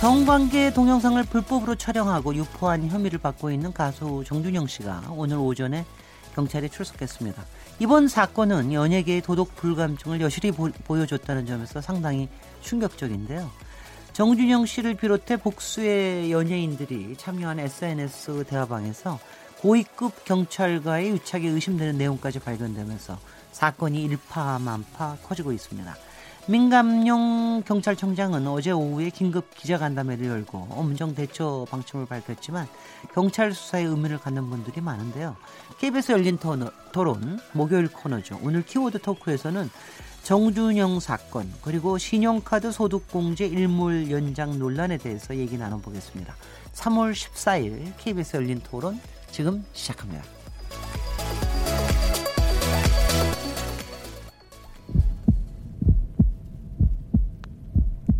성관계 동영상을 불법으로 촬영하고 유포한 혐의를 받고 있는 가수 정준영 씨가 오늘 오전에 경찰에 출석했습니다. 이번 사건은 연예계의 도덕 불감증을 여실히 보, 보여줬다는 점에서 상당히 충격적인데요. 정준영 씨를 비롯해 복수의 연예인들이 참여한 SNS 대화방에서 고위급 경찰과의 유착이 의심되는 내용까지 발견되면서 사건이 일파만파 커지고 있습니다. 민감용 경찰청장은 어제 오후에 긴급 기자간담회를 열고 엄정 대처 방침을 밝혔지만 경찰 수사에 의문을 갖는 분들이 많은데요. KBS 열린 토론 목요일 코너죠. 오늘 키워드 토크에서는 정준영 사건 그리고 신용카드 소득공제 일몰 연장 논란에 대해서 얘기 나눠보겠습니다. 3월 14일 KBS 열린 토론 지금 시작합니다.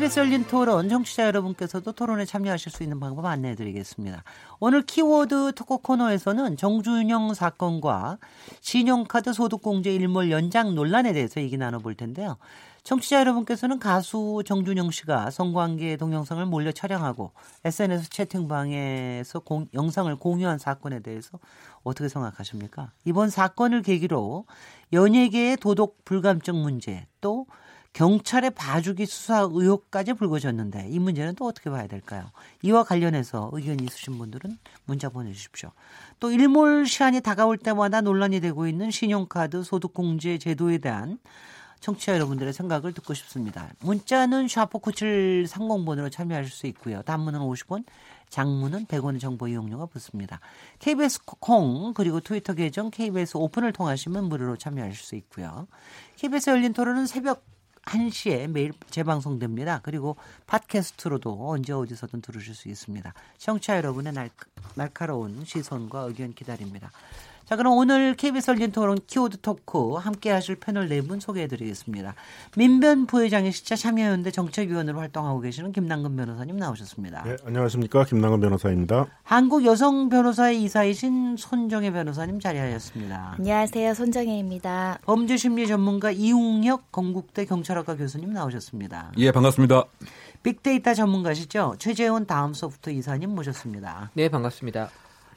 KBS 열린 토론 청취자 여러분께서도 토론에 참여하실 수 있는 방법 안내해 드리겠습니다. 오늘 키워드 토크 코너에서는 정준영 사건과 신용카드 소득공제 일몰 연장 논란에 대해서 얘기 나눠볼 텐데요. 청취자 여러분께서는 가수 정준영 씨가 성관계 동영상을 몰래 촬영하고 SNS 채팅방에서 공, 영상을 공유한 사건에 대해서 어떻게 생각하십니까? 이번 사건을 계기로 연예계의 도덕 불감증 문제 또 경찰의 봐주기 수사 의혹까지 불거졌는데 이 문제는 또 어떻게 봐야 될까요? 이와 관련해서 의견이 있으신 분들은 문자 보내주십시오. 또 일몰 시간이 다가올 때마다 논란이 되고 있는 신용카드 소득공제 제도에 대한 청취자 여러분들의 생각을 듣고 싶습니다. 문자는 샤프97 상공번으로 참여하실 수 있고요. 단문은 50원, 장문은 100원의 정보 이용료가 붙습니다. KBS 콩 그리고 트위터 계정 KBS 오픈을 통하시면 무료로 참여하실 수 있고요. KBS 열린 토론은 새벽 1시에 매일 재방송됩니다. 그리고 팟캐스트로도 언제 어디서든 들으실 수 있습니다. 청취자 여러분의 날, 날카로운 시선과 의견 기다립니다. 자, 그럼 오늘 KBS 열린 토론 키워드 토크 함께 하실 패널 네 분 소개해 드리겠습니다. 민변 부회장이시자 참여연대 정책위원으로 활동하고 계시는 김남근 변호사님 나오셨습니다. 네, 안녕하십니까. 김남근 변호사입니다. 한국 여성 변호사의 이사이신 손정혜 변호사님 자리하셨습니다. 안녕하세요. 손정혜입니다. 범죄심리 전문가 이웅혁 건국대 경찰학과 교수님 나오셨습니다. 예, 반갑습니다. 빅데이터 전문가시죠? 최재원 다음 소프트 이사님 모셨습니다. 네, 반갑습니다.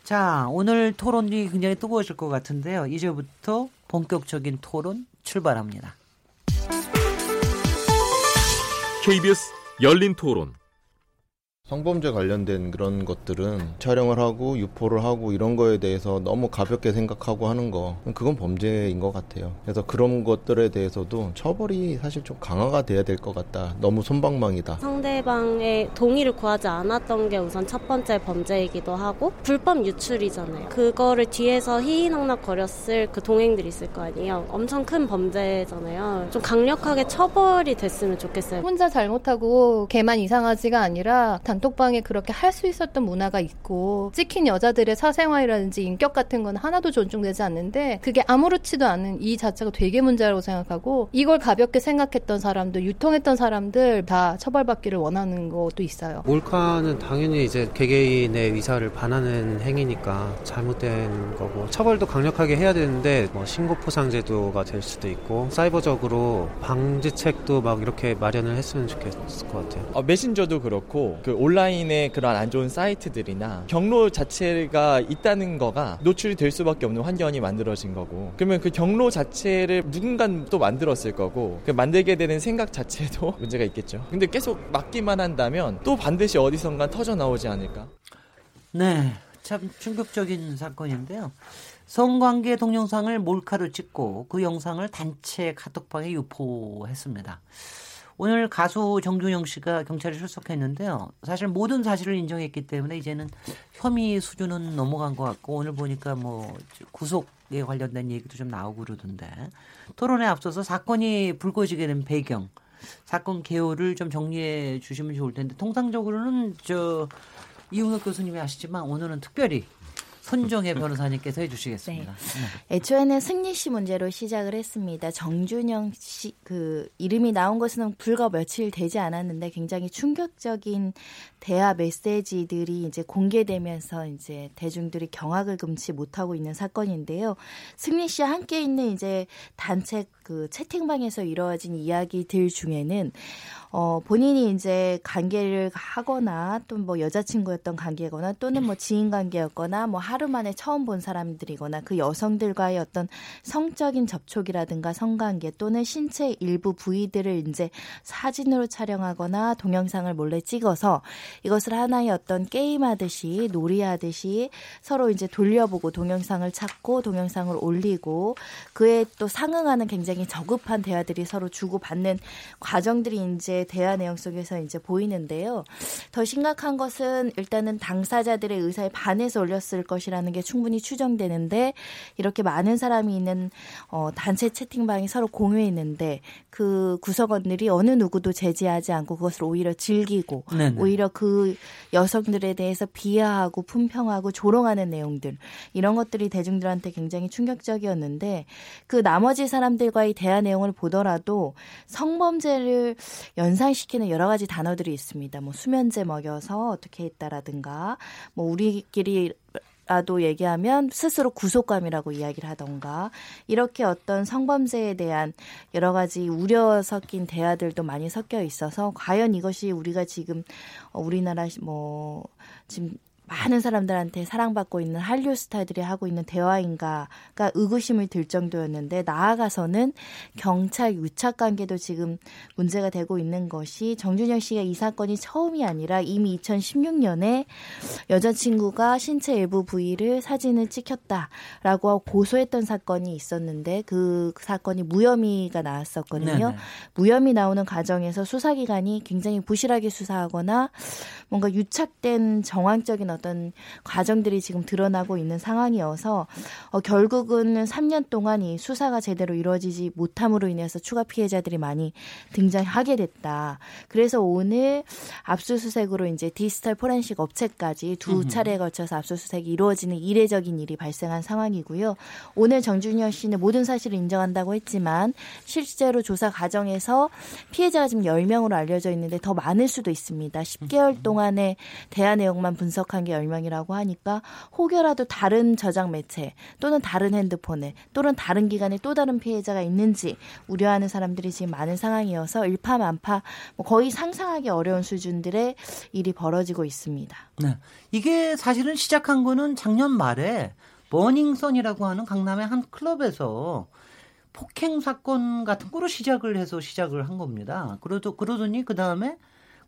자, 오늘 토론이 굉장히 뜨거워질 것 같은데요. 이제부터 본격적인 토론 출발합니다. KBS 열린 토론 성범죄 관련된 그런 것들은 촬영을 하고 유포를 하고 이런 거에 대해서 너무 가볍게 생각하고 하는 거 그건 범죄인 것 같아요. 그래서 그런 것들에 대해서도 처벌이 사실 좀 강화가 돼야 될 것 같다. 너무 손방망이다. 상대방의 동의를 구하지 않았던 게 우선 첫 번째 범죄이기도 하고 불법 유출이잖아요. 그거를 뒤에서 희희낙낙거렸을 그 동행들이 있을 거 아니에요. 엄청 큰 범죄잖아요. 좀 강력하게 처벌이 됐으면 좋겠어요. 혼자 잘못하고 걔만 이상하지가 아니라 단 톡방에 그렇게 할 수 있었던 문화가 있고 찍힌 여자들의 사생활이라든지 인격 같은 건 하나도 존중되지 않는데 그게 아무렇지도 않은 이 자체가 되게 문제라고 생각하고 이걸 가볍게 생각했던 사람들 유통했던 사람들 다 처벌받기를 원하는 것도 있어요. 몰카는 당연히 이제 개개인의 의사를 반하는 행위니까 잘못된 거고 처벌도 강력하게 해야 되는데 뭐 신고 포상 제도가 될 수도 있고 사이버적으로 방지책도 막 이렇게 마련을 했으면 좋겠을 것 같아요. 어, 메신저도 그렇고 그 온 라인의 그런 안 좋은 사이트들이나 경로 자체가 있다는 거가 노출이 될 수밖에 없는 환경이 만들어진 거고 그러면 그 경로 자체를 누군가 또 만들었을 거고 그 만들게 되는 생각 자체도 문제가 있겠죠. 근데 계속 막기만 한다면 또 반드시 어디선가 터져 나오지 않을까? 네, 참 충격적인 사건인데요. 성관계 동영상을 몰카로 찍고 그 영상을 단체 카톡방에 유포했습니다. 오늘 가수 정준영 씨가 경찰에 출석했는데요. 사실 모든 사실을 인정했기 때문에 이제는 혐의 수준은 넘어간 것 같고 오늘 보니까 뭐 구속에 관련된 얘기도 좀 나오고 그러던데 토론에 앞서서 사건이 불거지게 된 배경, 사건 개요를 좀 정리해 주시면 좋을 텐데 통상적으로는 저 이웅혁 교수님이 아시지만 오늘은 특별히 손정혜 변호사님께서 해주시겠습니다. 네. 애초에는 승리 씨 문제로 시작을 했습니다. 정준영 씨 그 이름이 나온 것은 불과 며칠 되지 않았는데 굉장히 충격적인 대화 메시지들이 이제 공개되면서 이제 대중들이 경악을 금치 못하고 있는 사건인데요. 승리 씨와 함께 있는 이제 단체 그 채팅방에서 이루어진 이야기들 중에는 어, 본인이 이제 관계를 하거나 또 뭐 여자친구였던 관계거나 또는 뭐 지인 관계였거나 뭐 하루 만에 처음 본 사람들이거나 그 여성들과의 어떤 성적인 접촉이라든가 성관계 또는 신체 일부 부위들을 이제 사진으로 촬영하거나 동영상을 몰래 찍어서 이것을 하나의 어떤 게임하듯이 놀이하듯이 서로 이제 돌려보고 동영상을 찾고 동영상을 올리고 그에 또 상응하는 굉장히 저급한 대화들이 서로 주고받는 과정들이 이제 대화 내용 속에서 이제 보이는데요. 더 심각한 것은 일단은 당사자들의 의사에 반해서 올렸을 것이라는 게 충분히 추정되는데 이렇게 많은 사람이 있는 어, 단체 채팅방이 서로 공유했는데 그 구성원들이 어느 누구도 제지하지 않고 그것을 오히려 즐기고 네네. 오히려 그 여성들에 대해서 비하하고 품평하고 조롱하는 내용들 이런 것들이 대중들한테 굉장히 충격적이었는데 그 나머지 사람들과 의 대화 내용을 보더라도 성범죄를 연상시키는 여러 가지 단어들이 있습니다. 뭐 수면제 먹여서 어떻게 했다라든가 뭐 우리끼리 라도 얘기하면 스스로 구속감이라고 이야기를 하던가 이렇게 어떤 성범죄에 대한 여러 가지 우려 섞인 대화들도 많이 섞여 있어서 과연 이것이 우리가 지금 우리나라 뭐 지금 많은 사람들한테 사랑받고 있는 한류 스타들이 하고 있는 대화인가가 의구심을 들 정도였는데 나아가서는 경찰 유착 관계도 지금 문제가 되고 있는 것이 정준영 씨가 이 사건이 처음이 아니라 이미 2016년에 여자친구가 신체 일부 부위를 사진을 찍혔다라고 고소했던 사건이 있었는데 그 사건이 무혐의가 나왔었거든요. 네네. 무혐의 나오는 과정에서 수사기관이 굉장히 부실하게 수사하거나 뭔가 유착된 정황적인 어떤 과정들이 지금 드러나고 있는 상황이어서 어, 결국은 3년 동안 이 수사가 제대로 이루어지지 못함으로 인해서 추가 피해자들이 많이 등장하게 됐다. 그래서 오늘 압수수색으로 이제 디지털 포렌식 업체까지 두 차례에 걸쳐서 압수수색이 이루어지는 이례적인 일이 발생한 상황이고요. 오늘 정준현 씨는 모든 사실을 인정한다고 했지만 실제로 조사 과정에서 피해자가 지금 10명으로 알려져 있는데 더 많을 수도 있습니다. 10개월 동안의 대화 내용만 분석한 게 10명이라고 하니까 혹여라도 다른 저장 매체 또는 다른 핸드폰에 또는 다른 기관에 또 다른 피해자가 있는지 우려하는 사람들이 지금 많은 상황이어서 일파만파 뭐 거의 상상하기 어려운 수준들의 일이 벌어지고 있습니다. 네. 이게 사실은 시작한 거는 작년 말에 버닝썬이라고 하는 강남의 한 클럽에서 폭행 사건 같은 거로 시작을 해서 시작을 한 겁니다. 그러도 그러더니 그 다음에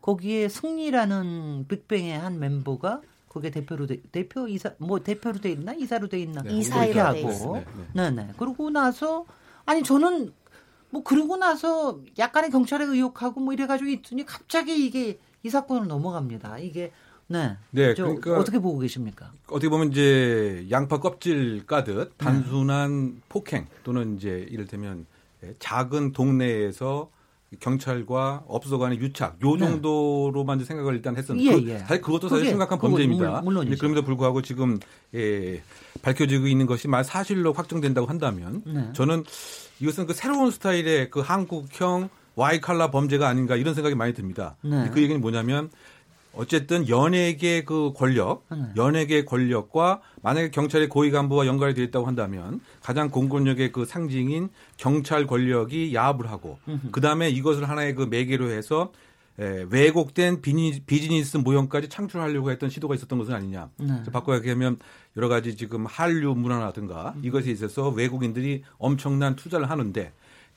거기에 승리라는 빅뱅의 한 멤버가 그게 대표로 돼, 대표 이사 뭐 대표로 돼 있나 이사로 돼 있나 네, 이사로 하고 네네. 네. 그러고 나서 아니 저는 뭐 그러고 나서 약간의 경찰의 의혹하고 뭐 이래가지고 있더니 갑자기 이게 이 사건으로 넘어갑니다. 이게 네. 네. 그러니까 어떻게 보고 계십니까? 어떻게 보면 이제 양파 껍질 까듯 단순한 네. 폭행 또는 이제 이를테면 작은 동네에서 경찰과 업소 간의 유착 요 네. 정도로만 네. 생각을 일단 했었는데 예, 예. 사실 그것도 사실 심각한 범죄입니다. 물론, 그럼에도 불구하고 지금 예, 밝혀지고 있는 것이 말 사실로 확정된다고 한다면 네. 저는 이것은 그 새로운 스타일의 그 한국형 와이 칼라 범죄가 아닌가 이런 생각이 많이 듭니다. 네. 그 얘기는 뭐냐면 어쨌든 연예계 그 권력, 네. 연예계 권력과 만약에 경찰의 고위 간부와 연관이 되어 있다고 한다면 가장 공권력의 그 상징인 경찰 권력이 야합을 하고 그 다음에 이것을 하나의 그 매개로 해서 에, 왜곡된 비니, 비즈니스 모형까지 창출하려고 했던 시도가 있었던 것은 아니냐. 네. 바꿔 얘기하면 여러 가지 지금 한류 문화라든가 이것에 있어서 외국인들이 엄청난 투자를 하는데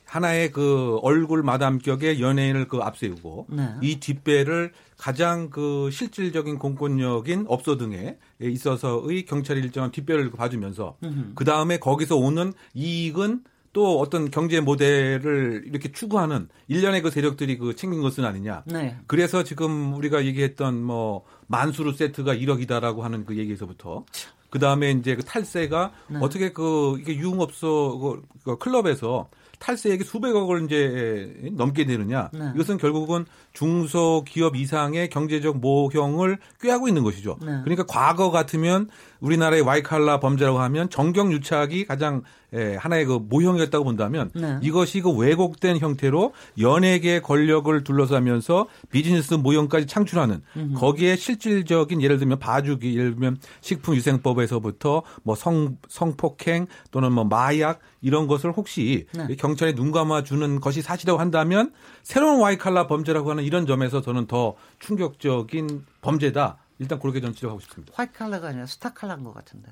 하나의 그 얼굴 마담격의 연예인을 그 앞세우고 네. 이 뒷배를 가장 그 실질적인 공권력인 업소 등에 있어서의 경찰이 일정한 뒷배를 봐주면서 그 다음에 거기서 오는 이익은 또 어떤 경제 모델을 이렇게 추구하는 일련의 그 세력들이 그 챙긴 것은 아니냐. 네. 그래서 지금 우리가 얘기했던 뭐 만수르 세트가 1억이다라고 하는 그 얘기에서부터 그 다음에 이제 그 탈세가 네. 어떻게 그 이게 유흥업소 그- 그 클럽에서 탈세액이 수백억을 이제 넘게 되느냐. 네. 이것은 결국은 중소기업 이상의 경제적 모형을 꾀하고 있는 것이죠. 네. 그러니까 과거 같으면 우리나라의 와이칼라 범죄라고 하면 정경 유착이 가장 에, 하나의 그 모형이었다고 본다면 네. 이것이 그 왜곡된 형태로 연예계 권력을 둘러싸면서 비즈니스 모형까지 창출하는 거기에 실질적인 예를 들면 봐주기 예를 들면 식품위생법에서부터 뭐 성 성폭행 또는 뭐 마약 이런 것을 혹시 네. 경찰에 눈 감아 주는 것이 사실이라고 한다면 새로운 와이칼라 범죄라고 하는 이런 점에서 저는 더 충격적인 범죄다. 일단 그렇게 전 지적하고 싶습니다. 화이트 칼라가 아니라 스타 칼라인 것 같은데.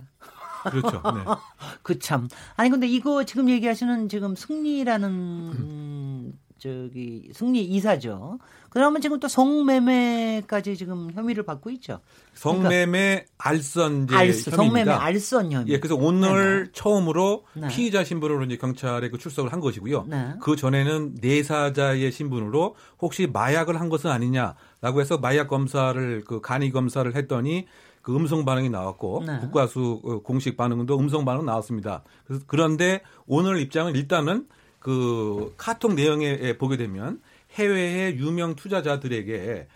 그렇죠. 네. 그 참. 아니 근데 이거 지금 얘기하시는 지금 승리라는 음, 저기 승리 이사죠. 그러면 지금 또 성매매까지 지금 혐의를 받고 있죠. 성매매 알선 이제 알선, 성매매 혐의입니다. 알선 혐의. 예, 그래서 오늘 처음으로 네. 피의자 신분으로 이제 경찰에 그 출석을 한 것이고요. 네. 그 전에는 내사자의 신분으로 혹시 마약을 한 것은 아니냐라고 해서 마약 검사를 그 간이 검사를 했더니 그 음성 반응이 나왔고 네. 국가수 어, 공식 반응도 음성 반응 나왔습니다. 그래서 그런데 오늘 입장은 일단은 그 카톡 내용에 보게 되면 해외의 유명 투자자들에게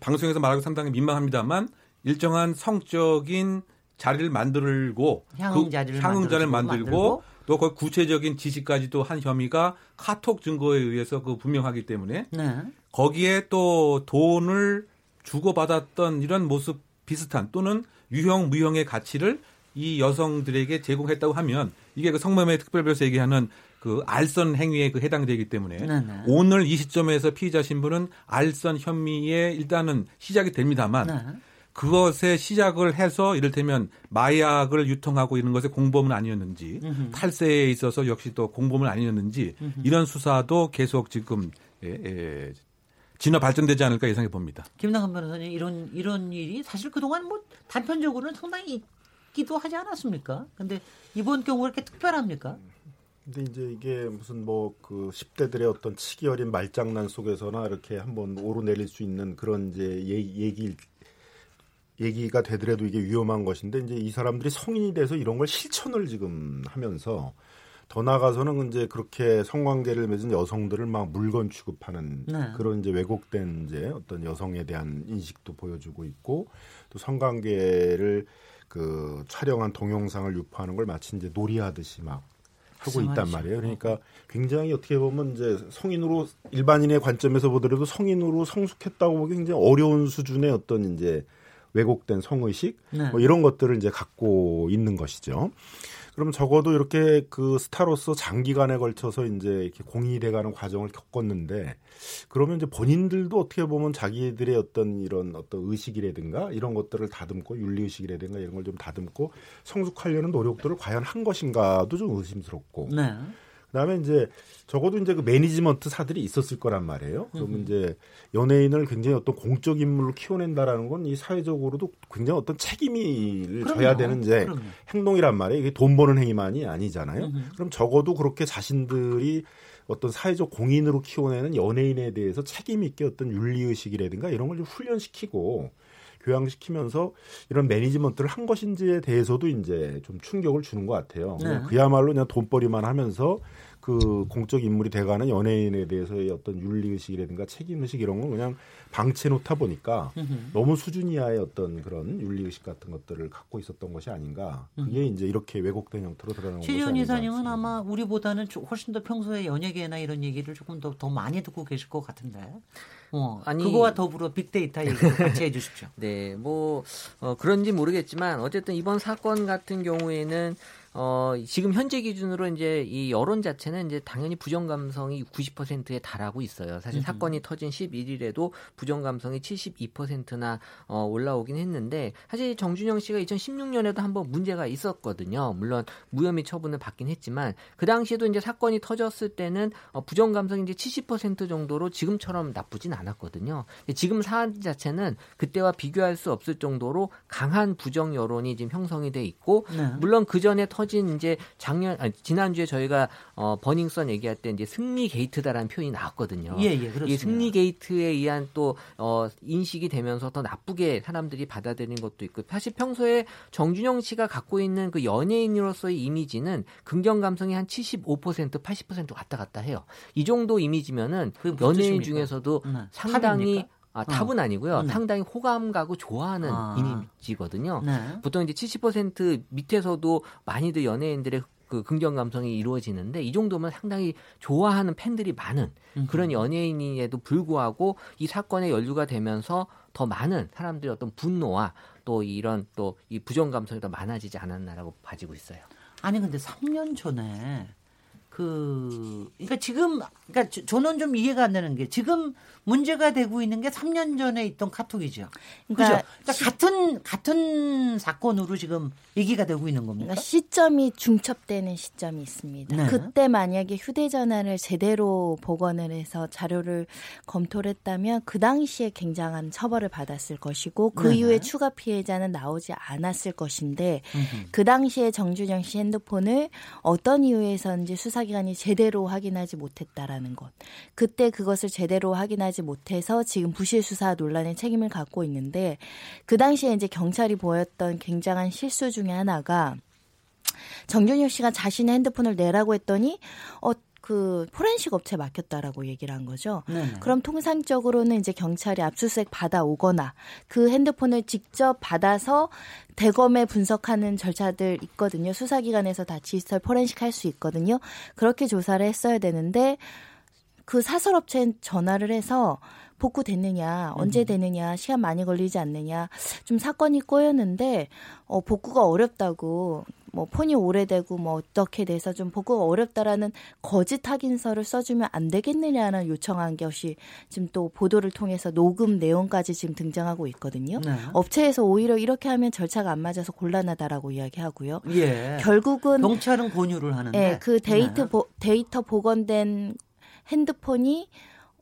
방송에서 말하기 상당히 민망합니다만 일정한 성적인 자리를 만들고 향응 그 자리를 향응 자리를 만들어주고 만들고 만들고 또그 구체적인 지시까지도 한 혐의가 카톡 증거에 의해서 그 분명하기 때문에 네. 거기에 또 돈을 주고받았던 이런 모습 비슷한 또는 유형 무형의 가치를 이 여성들에게 제공했다고 하면 이게 그 성매매 특별법에서 얘기하는 그 알선 행위에 그 해당되기 때문에 네네. 오늘 이 시점에서 피의자 신분은 알선 혐의에 일단은 시작이 됩니다만 네. 그것에 시작을 해서 이를테면 마약을 유통하고 이런 것에 공범은 아니었는지 음흠. 탈세에 있어서 역시 또 공범은 아니었는지 음흠. 이런 수사도 계속 지금 예, 예, 진화 발전되지 않을까 예상해 봅니다. 김남근 변호사님 이런 이런 일이 사실 그동안 뭐 단편적으로는 상당히 있기도 하지 않았습니까? 근데 이번 경우가 이렇게 특별합니까? 근데 이제 이게 무슨 뭐 그 10대들의 어떤 치기 어린 말장난 속에서나 이렇게 한번 오르내릴 수 있는 그런 이제 얘기, 얘기 얘기가 되더라도 이게 위험한 것인데 이제 이 사람들이 성인이 돼서 이런 걸 실천을 지금 하면서 더 나아가서는 이제 그렇게 성관계를 맺은 여성들을 막 물건 취급하는 네. 그런 이제 왜곡된 이제 어떤 여성에 대한 인식도 보여주고 있고 또 성관계를 그 촬영한 동영상을 유포하는 걸 마치 이제 놀이하듯이 막 하고 있단? 말이에요. 그러니까 굉장히 어떻게 보면 이제 성인으로 일반인의 관점에서 보더라도 성인으로 성숙했다고 보기 굉장히 어려운 수준의 어떤 이제 왜곡된 성의식 네. 뭐 이런 것들을 이제 갖고 있는 것이죠. 그럼 적어도 이렇게 그 스타로서 장기간에 걸쳐서 이제 이렇게 공익돼가는 과정을 겪었는데 그러면 이제 본인들도 어떻게 보면 자기들의 어떤 이런 어떤 의식이라든가 이런 것들을 다듬고 윤리 의식이라든가 이런 걸 좀 다듬고 성숙하려는 노력들을 과연 한 것인가도 좀 의심스럽고 네. 그다음에 이제 적어도 이제 그 매니지먼트 사들이 있었을 거란 말이에요. 그러면 이제 연예인을 굉장히 어떤 공적 인물로 키워낸다라는 건 이 사회적으로도 굉장히 어떤 책임을 져야 그럼요. 되는 이제 그럼요. 행동이란 말이에요. 이게 돈 버는 행위만이 아니잖아요. 음흠. 그럼 적어도 그렇게 자신들이 어떤 사회적 공인으로 키워내는 연예인에 대해서 책임 있게 어떤 윤리 의식이라든가 이런 걸좀 훈련시키고 교양시키면서 이런 매니지먼트를 한 것인지에 대해서도 이제 좀 충격을 주는 것 같아요. 네. 그야말로 그냥 돈벌이만 하면서 그 공적 인물이 돼가는 연예인에 대해서의 어떤 윤리 의식이라든가 책임 의식 이런 건 그냥 방치해 놓다 보니까. 너무 수준 이하의 어떤 그런 윤리 의식 같은 것들을 갖고 있었던 것이 아닌가. 그게 이제 이렇게 왜곡된 형태로 드러나는 것이 최지원 아닌가. 이사님은. 아마 우리보다는 조- 훨씬 더 평소에 연예계나 이런 얘기를 조금 더, 더 많이 듣고 계실 것 같은데. 어, 아니- 그거와 더불어 빅데이터 얘기도 같이 해주십시오. 네, 뭐 어, 그런지 모르겠지만 어쨌든 이번 사건 같은 경우에는 어, 지금 현재 기준으로 이제 이 여론 자체는 이제 당연히 부정 감성이 90%에 달하고 있어요. 사실 음흠. 사건이 터진 11일에도 부정 감성이 72%나 어, 올라오긴 했는데 사실 정준영 씨가 2016년에도 한번 문제가 있었거든요. 물론 무혐의 처분을 받긴 했지만 그 당시에도 이제 사건이 터졌을 때는 어, 부정 감성이 이제 70% 정도로 지금처럼 나쁘진 않았거든요. 지금 사안 자체는 그때와 비교할 수 없을 정도로 강한 부정 여론이 지금 형성이 돼 있고 네. 물론 그 전에 터진 터진 이제 작년 아니, 지난주에 저희가 어 버닝썬 얘기할 때 이제 승리 게이트다라는 표현이 나왔거든요. 예, 예, 그렇습니다. 이 승리 게이트에 의한 또 어, 인식이 되면서 더 나쁘게 사람들이 받아들이는 것도 있고 사실 평소에 정준영 씨가 갖고 있는 그 연예인으로서의 이미지는 긍정 감성이 한 75% 80% 왔다 갔다 해요. 이 정도 이미지면은 연예인 뜻입니까? 중에서도 네. 상당히 탑입니까? 아, 어. 탑은 아니고요. 네. 상당히 호감 가고 좋아하는 아. 이미지거든요. 네. 보통 이제 70% 밑에서도 많이들 연예인들의 그 긍정 감성이 이루어지는데 이 정도면 상당히 좋아하는 팬들이 많은 그런 연예인에도 불구하고 이 사건에 연루가 되면서 더 많은 사람들의 어떤 분노와 또 이런 또 이 부정 감성이 더 많아지지 않았나라고 봐지고 있어요. 아니 근데 3년 전에 그 그러니까 지금 그러니까 저- 저는 좀 이해가 안 되는 게 지금 문제가 되고 있는 게 3년 전에 있던 카톡이죠. 그러니까 그죠? 그러니까 같은 같은 사건으로 지금 얘기가 되고 있는 겁니까? 그러니까 시점이 중첩되는 시점이 있습니다. 네. 그때 만약에 휴대전화를 제대로 복원을 해서 자료를 검토를 했다면 그 당시에 굉장한 처벌을 받았을 것이고 그 네네. 이후에 추가 피해자는 나오지 않았을 것인데 음흠. 그 당시에 정준영 씨 핸드폰을 어떤 이유에서인지 수사기관이 제대로 확인하지 못했다라는 것. 그때 그것을 제대로 확인하지 못해서 지금 부실 수사 논란의 책임을 갖고 있는데 그 당시에 이제 경찰이 보였던 굉장한 실수 중에 하나가 정준영 씨가 자신의 핸드폰을 내라고 했더니 어 그 포렌식 업체에 맡겼다라고 얘기를 한 거죠. 네네. 그럼 통상적으로는 이제 경찰이 압수수색 받아오거나 그 핸드폰을 직접 받아서 대검에 분석하는 절차들 있거든요. 수사기관에서 다 디지털 포렌식 할 수 있거든요. 그렇게 조사를 했어야 되는데 그 사설업체에 전화를 해서 복구 됐느냐, 언제 되느냐, 시간 많이 걸리지 않느냐, 좀 사건이 꼬였는데, 어, 복구가 어렵다고, 뭐, 폰이 오래되고, 뭐, 어떻게 돼서 좀 복구가 어렵다라는 거짓 확인서를 써주면 안 되겠느냐는 요청한 것이 지금 또 보도를 통해서 녹음 내용까지 지금 등장하고 있거든요. 네. 업체에서 오히려 이렇게 하면 절차가 안 맞아서 곤란하다라고 이야기하고요. 예. 결국은 경찰은 권유를 하는데 예, 그 데이터 네. 보, 데이터 복원된 핸드폰이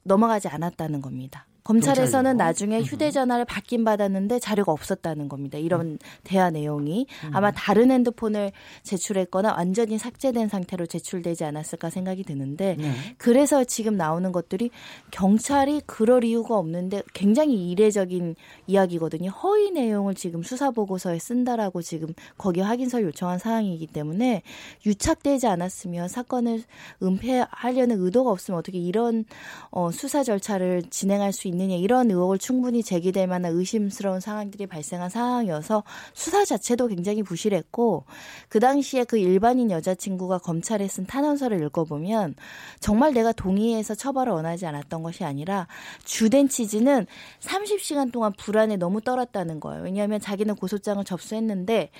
넘어가지 않았다는 겁니다. 검찰에서는? 나중에 휴대전화를 받긴 받았는데 자료가 없었다는 겁니다. 이런 대화 내용이 아마 다른 핸드폰을 제출했거나 완전히 삭제된 상태로 제출되지 않았을까 생각이 드는데 네. 그래서 지금 나오는 것들이 경찰이 그럴 이유가 없는데 굉장히 이례적인 이야기거든요. 허위 내용을 지금 수사 보고서에 쓴다라고 지금 거기 확인서 요청한 사항이기 때문에 유착되지 않았으면 사건을 은폐하려는 의도가 없으면 어떻게 이런 어, 수사 절차를 진행할 수 있느냐 이런 의혹을 충분히 제기될 만한 의심스러운 상황들이 발생한 상황이어서 수사 자체도 굉장히 부실했고 그 당시에 그 일반인 여자친구가 검찰에 쓴 탄원서를 읽어보면 정말 내가 동의해서 처벌을 원하지 않았던 것이 아니라 주된 취지는 30시간 동안 불안에 너무 떨었다는 거예요. 왜냐하면 자기는 고소장을 접수했는데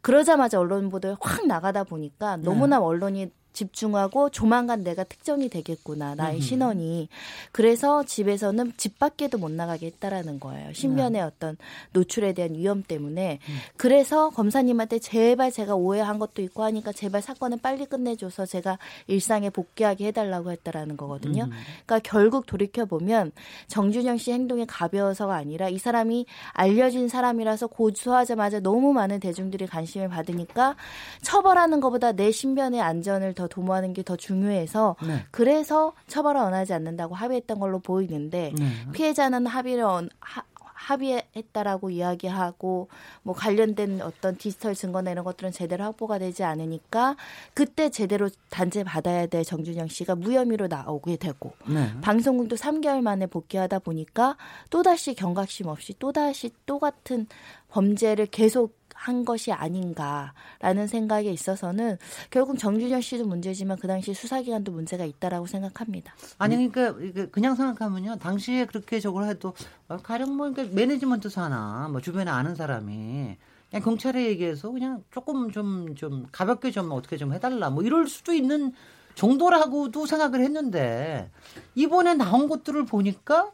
그러자마자 언론 보도에 확 나가다 보니까 너무나 언론이 집중하고 조만간 내가 특정이 되겠구나 나의 신원이. 그래서 집에서는 집 밖에도 못 나가게 했다라는 거예요. 신변의 어떤 노출에 대한 위험 때문에. 그래서 검사님한테 제발 제가 오해한 것도 있고 하니까 제발 사건을 빨리 끝내줘서 제가 일상에 복귀하게 해달라고 했다라는 거거든요. 그러니까 결국 돌이켜 보면 정준영 씨 행동이 가벼워서가 아니라 이 사람이 알려진 사람이라서 고소하자마자 너무 많은 대중들이 관심을 받으니까 처벌하는 것보다 내 신변의 안전을 더 도모하는 게 더 중요해서 네. 그래서 처벌을 원하지 않는다고 합의했던 걸로 보이는데 네. 피해자는 합의를 언- 하- 합의했다라고 이야기하고 뭐 관련된 어떤 디지털 증거나 이런 것들은 제대로 확보가 되지 않으니까 그때 제대로 단죄 받아야 될 정준영 씨가 무혐의로 나오게 되고 네. 방송국도 3개월 만에 복귀하다 보니까 또다시 경각심 없이 또다시 똑같은 범죄를 계속 한 것이 아닌가라는 생각에 있어서는 결국 정준영 씨도 문제지만 그 당시 수사기관도 문제가 있다라고 생각합니다. 아니 그러니까 그냥 생각하면요. 당시에 그렇게 저걸 해도 어, 가령 뭐 그러니까 매니지먼트 사나 뭐 주변에 아는 사람이 그냥 경찰에 얘기해서 그냥 조금 좀좀 가볍게 좀 어떻게 좀 해달라 뭐 이럴 수도 있는 정도라고도 생각을 했는데 이번에 나온 것들을 보니까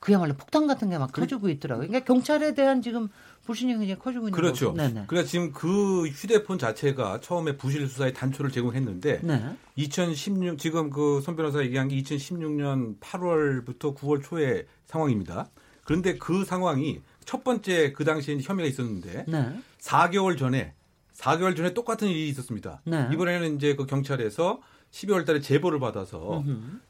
그야말로 폭탄 같은 게 막 터지고 있더라고요. 그러니까 경찰에 대한 지금 불신이 굉장히 커지고 있는 그렇죠. 거죠. 네네. 그러니까 지금 그 휴대폰 자체가 처음에 부실 수사의 단초를 제공했는데 네. 2016 지금 그 손 변호사 얘기한 게 2016년 8월부터 9월 초의 상황입니다. 그런데 그 상황이 첫 번째 그 당시에 혐의가 있었는데 네. 4개월 전에 4개월 전에 똑같은 일이 있었습니다. 네. 이번에는 이제 그 경찰에서 12월 달에 제보를 받아서.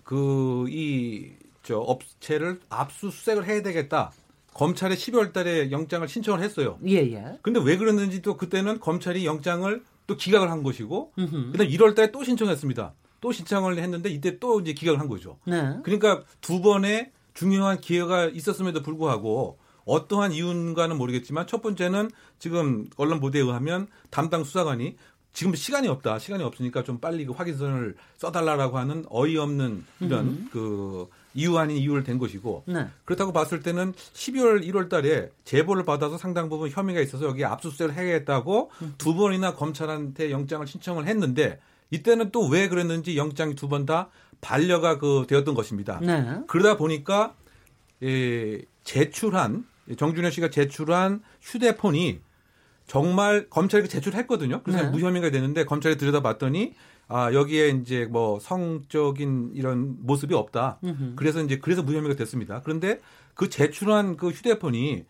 그 이 저 업체를 압수수색을 해야 되겠다. 검찰에 12월 달에 영장을 신청을 했어요. 예, 예. 근데 왜 그랬는지 또 그때는 검찰이 영장을 또 기각을 한 것이고 음흠. 그다음 1월 달에 또 신청했습니다. 또 신청을 했는데 이때 또 이제 기각을 한 거죠. 네. 그러니까 두 번의 중요한 기회가 있었음에도 불구하고 어떠한 이유인가는 모르겠지만 첫 번째는 지금 언론 보도에 의하면 담당 수사관이 지금 시간이 없다. 시간이 없으니까 좀 빨리 그 확인서를 써달라라고 하는 어이없는 이런 음. 그 이유 아닌 이유를 댄 것이고 네. 그렇다고 봤을 때는 12월 1월 달에 제보를 받아서 상당 부분 혐의가 있어서 여기 압수수색을 해야겠다고 음. 두 번이나 검찰한테 영장을 신청을 했는데 이때는 또 왜 그랬는지 영장이 두 번 다 반려가 그 되었던 것입니다. 네. 그러다 보니까 예, 제출한 정준현 씨가 제출한 휴대폰이 정말 검찰에 제출했거든요. 그래서 네. 무혐의가 되는데 검찰이 들여다봤더니 아 여기에 이제 뭐 성적인 이런 모습이 없다. 음흠. 그래서 이제 그래서 무혐의가 됐습니다. 그런데 그 제출한 그 휴대폰이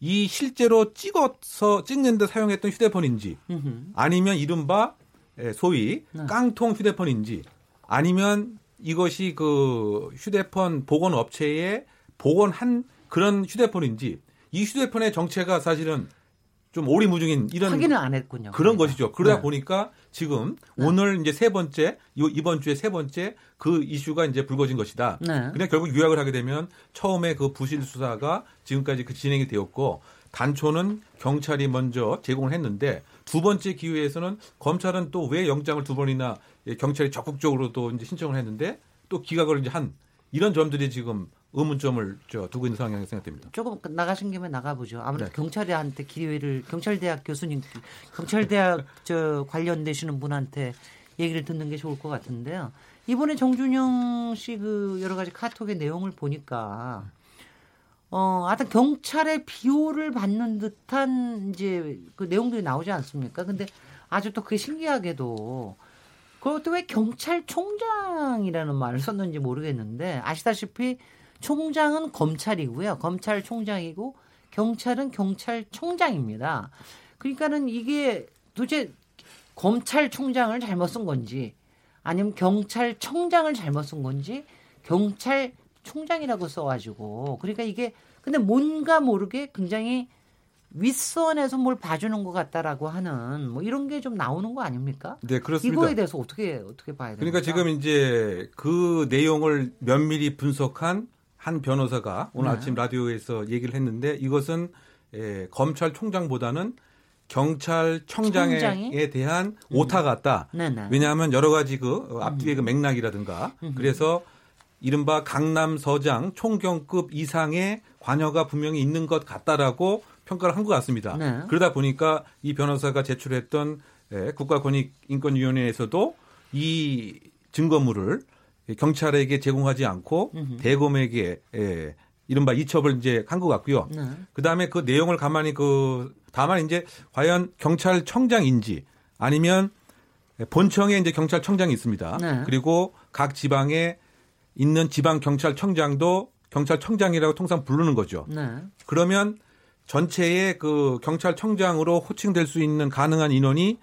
이 실제로 찍어서 찍는데 사용했던 휴대폰인지 음흠. 아니면 이른바 예, 소위 네. 깡통 휴대폰인지 아니면 이것이 그 휴대폰 복원 업체에 복원한 그런 휴대폰인지 이 휴대폰의 정체가 사실은 좀 오리무중인 이런 확인을 안 했군요. 그런 그러니까. 것이죠. 그러다 네. 보니까 지금 오늘 이제 세 번째, 요 이번 주에 세 번째 그 이슈가 이제 불거진 것이다. 네. 그냥 결국 요약을 하게 되면 처음에 그 부실 수사가 지금까지 그 진행이 되었고 단초는 경찰이 먼저 제공을 했는데 두 번째 기회에서는 검찰은 또 왜 영장을 두 번이나 예, 경찰이 적극적으로 또 이제 신청을 했는데 또 기각을 이제 한 이런 점들이 지금 의문점을 저 두고 있는 상황이라고 생각됩니다. 조금 나가신 김에 나가보죠. 아무래도 네. 경찰한테 기회를 경찰대학 교수님, 경찰대학 저 관련되시는 분한테 얘기를 듣는 게 좋을 것 같은데요. 이번에 정준영 씨 그 여러 가지 카톡의 내용을 보니까 어, 하여튼 경찰의 비호를 받는 듯한 이제 그 내용들이 나오지 않습니까? 근데 아주 또 그게 신기하게도 그것도 왜 경찰총장이라는 말을 썼는지 모르겠는데 아시다시피 총장은 검찰이고요. 검찰총장이고 경찰은 경찰총장입니다. 그러니까는 이게 도대체 검찰총장을 잘못 쓴 건지 아니면 경찰청장을 잘못 쓴 건지 경찰총장이라고 써가지고 그러니까 이게 근데 뭔가 모르게 굉장히 윗선에서 뭘 봐주는 것 같다라고 하는 뭐 이런 게 좀 나오는 거 아닙니까? 네, 그렇습니다. 이거에 대해서 어떻게 어떻게 봐야 됩니까? 그러니까 지금 이제 그 내용을 면밀히 분석한 한 변호사가 오늘 네. 아침 라디오에서 얘기를 했는데 이것은 에, 검찰총장보다는 경찰청장에 청장이? 대한 오타 같다. 네네. 왜냐하면 여러 가지 그 어, 앞뒤의 그 맥락이라든가 음. 그래서 이른바 강남서장 총경급 이상의 관여가 분명히 있는 것 같다라고 평가를 한 것 같습니다. 네. 그러다 보니까 이 변호사가 제출했던 예, 국가권익인권위원회에서도 이 증거물을 경찰에게 제공하지 않고 음흠. 대검에게 예, 이른바 이첩을 이제 한 것 같고요. 네. 그 다음에 그 내용을 가만히 그 다만 이제 과연 경찰청장인지 아니면 본청에 이제 경찰청장이 있습니다. 네. 그리고 각 지방에 있는 지방 경찰청장도 경찰청장이라고 통상 부르는 거죠. 네. 그러면 전체의 그 경찰청장으로 호칭될 수 있는 가능한 인원이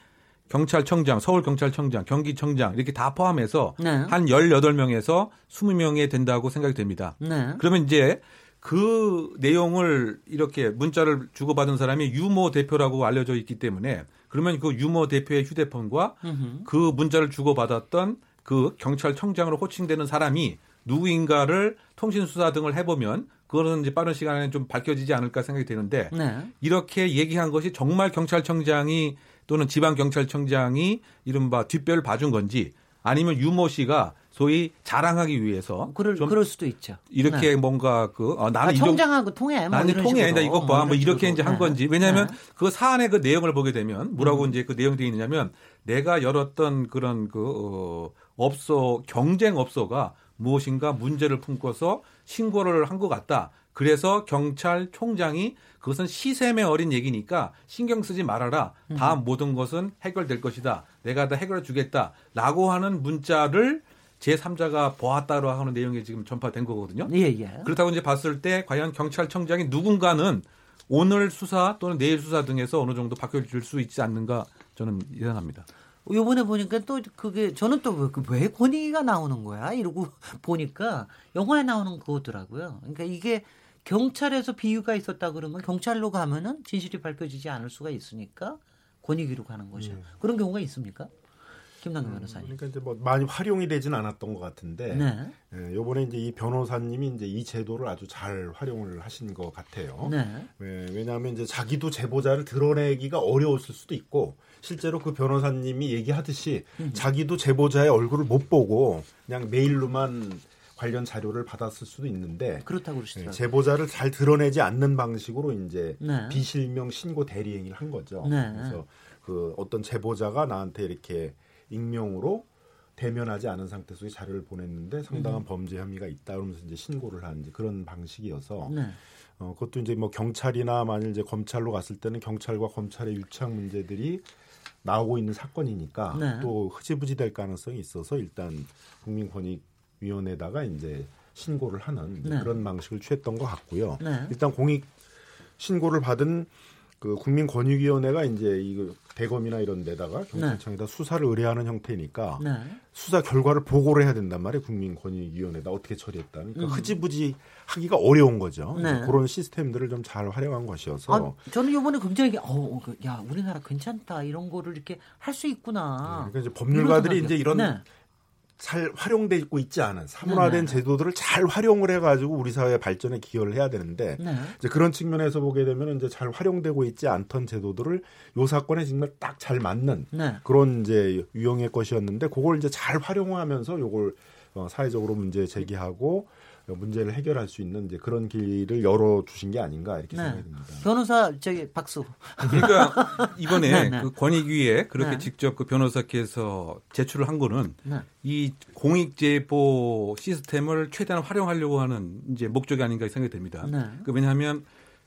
경찰청장, 서울경찰청장, 경기청장 이렇게 다 포함해서 네. 한 18명에서 20명이 된다고 생각이 됩니다. 네. 그러면 이제 그 내용을 이렇게 문자를 주고받은 사람이 유모 대표라고 알려져 있기 때문에 그러면 그 유모 대표의 휴대폰과 음흠. 그 문자를 주고받았던 그 경찰청장으로 호칭되는 사람이 누구인가를 통신수사 등을 해보면 그거는 이제 빠른 시간에 좀 밝혀지지 않을까 생각이 되는데 네. 이렇게 얘기한 것이 정말 경찰청장이 또는 지방경찰청장이 이른바 뒷배를 봐준 건지 아니면 유모 씨가 소위 자랑하기 위해서 그럴, 좀 그럴 수도 있죠. 이렇게 네. 뭔가 그 어, 나는 아, 청장하고 통해. 뭐 나는 통해 아니다. 이것 봐. 뭐뭐 이런 이렇게 이제 식으로. 한 네. 건지. 왜냐하면 네. 음. 그 사안의 그 내용을 보게 되면 뭐라고 이제 그 내용이 되어 있느냐면 내가 열었던 그런 그 어, 업소 경쟁 업소가 무엇인가 문제를 품고서 신고를 한 것 같다. 그래서 경찰총장이 그것은 시샘에 어린 얘기니까 신경 쓰지 말아라. 음. 다 모든 것은 해결될 것이다. 내가 다 해결해 주겠다. 라고 하는 문자를 제3자가 보았다고 하는 내용이 지금 전파된 거거든요. 예, 예. 그렇다고 이제 봤을 때 과연 경찰청장이 누군가는 오늘 수사 또는 내일 수사 등에서 어느 정도 바뀌어질 수 있지 않는가 저는 예상합니다. 요번에 보니까 또 그게 저는 또 왜 권위가 나오는 거야 이러고 보니까 영화에 나오는 그거더라고요. 그러니까 이게 경찰에서 비유가 있었다 그러면 경찰로 가면은 진실이 밝혀지지 않을 수가 있으니까 권익위로 가는 거죠. 음. 그런 경우가 있습니까? 김남규 음, 변호사님. 그러니까 이제 뭐 많이 활용이 되진 않았던 것 같은데, 네. 예, 요번에 이제 이 변호사님이 이제 이 제도를 아주 잘 활용을 하신 것 같아요. 네. 예, 왜냐하면 이제 자기도 제보자를 드러내기가 어려웠을 수도 있고, 실제로 그 변호사님이 얘기하듯이 음. 자기도 제보자의 얼굴을 못 보고 그냥 메일로만 관련 자료를 받았을 수도 있는데, 그렇다고 예, 그러시더라고요. 제보자를 잘 드러내지 않는 방식으로 이제 네. 비실명 신고 대리행위를 한 거죠. 네. 그래서 그 어떤 제보자가 나한테 이렇게 익명으로 대면하지 않은 상태 속에 자료를 보냈는데 상당한 음. 범죄 혐의가 있다 그러면서 이제 신고를 한 이제 그런 방식이어서 네. 어 그것도 이제 뭐 경찰이나 만일 이제 검찰로 갔을 때는 경찰과 검찰의 유착 문제들이 나오고 있는 사건이니까 네. 또 흐지부지 될 가능성이 있어서 일단 국민권익 위원회에다가 이제 신고를 하는 네. 그런 방식을 취했던 것 같고요. 네. 일단 공익 신고를 받은 그 국민권익위원회가 이제 이 대검이나 이런 데다가 경찰청에다 수사를 의뢰하는 형태니까 네. 수사 결과를 보고를 해야 된단 말이에요. 국민권익위원회다 어떻게 처리했다. 그러니까 음. 흐지부지 하기가 어려운 거죠. 네. 그런 시스템들을 좀 잘 활용한 것이어서 아, 저는 이번에 굉장히 어, 그, 야 우리나라 괜찮다 이런 거를 이렇게 할 수 있구나. 그러니까 이제 법률가들이 이제 이런 네. 잘 활용되고 있지 않은 사문화된 네, 네. 제도들을 잘 활용을 해가지고 우리 사회 발전에 기여를 해야 되는데 네. 이제 그런 측면에서 보게 되면 이제 잘 활용되고 있지 않던 제도들을 요 사건에 정말 딱 잘 맞는 네. 그런 이제 유형의 것이었는데 그걸 이제 잘 활용하면서 요걸 어, 사회적으로 문제 제기하고 문제를 해결할 수 있는 이제 그런 길을 열어 주신 게 아닌가 이렇게 네. 생각이 듭니다. 변호사 저기 박수. 그러니까 이번에 네, 네. 그 권익위에 그렇게 네. 직접 그 변호사께서 제출을 한 거는 네. 이 공익 제보 시스템을 최대한 활용하려고 하는 이제 목적이 아닌가 생각이 됩니다. 네. 그 왜냐하면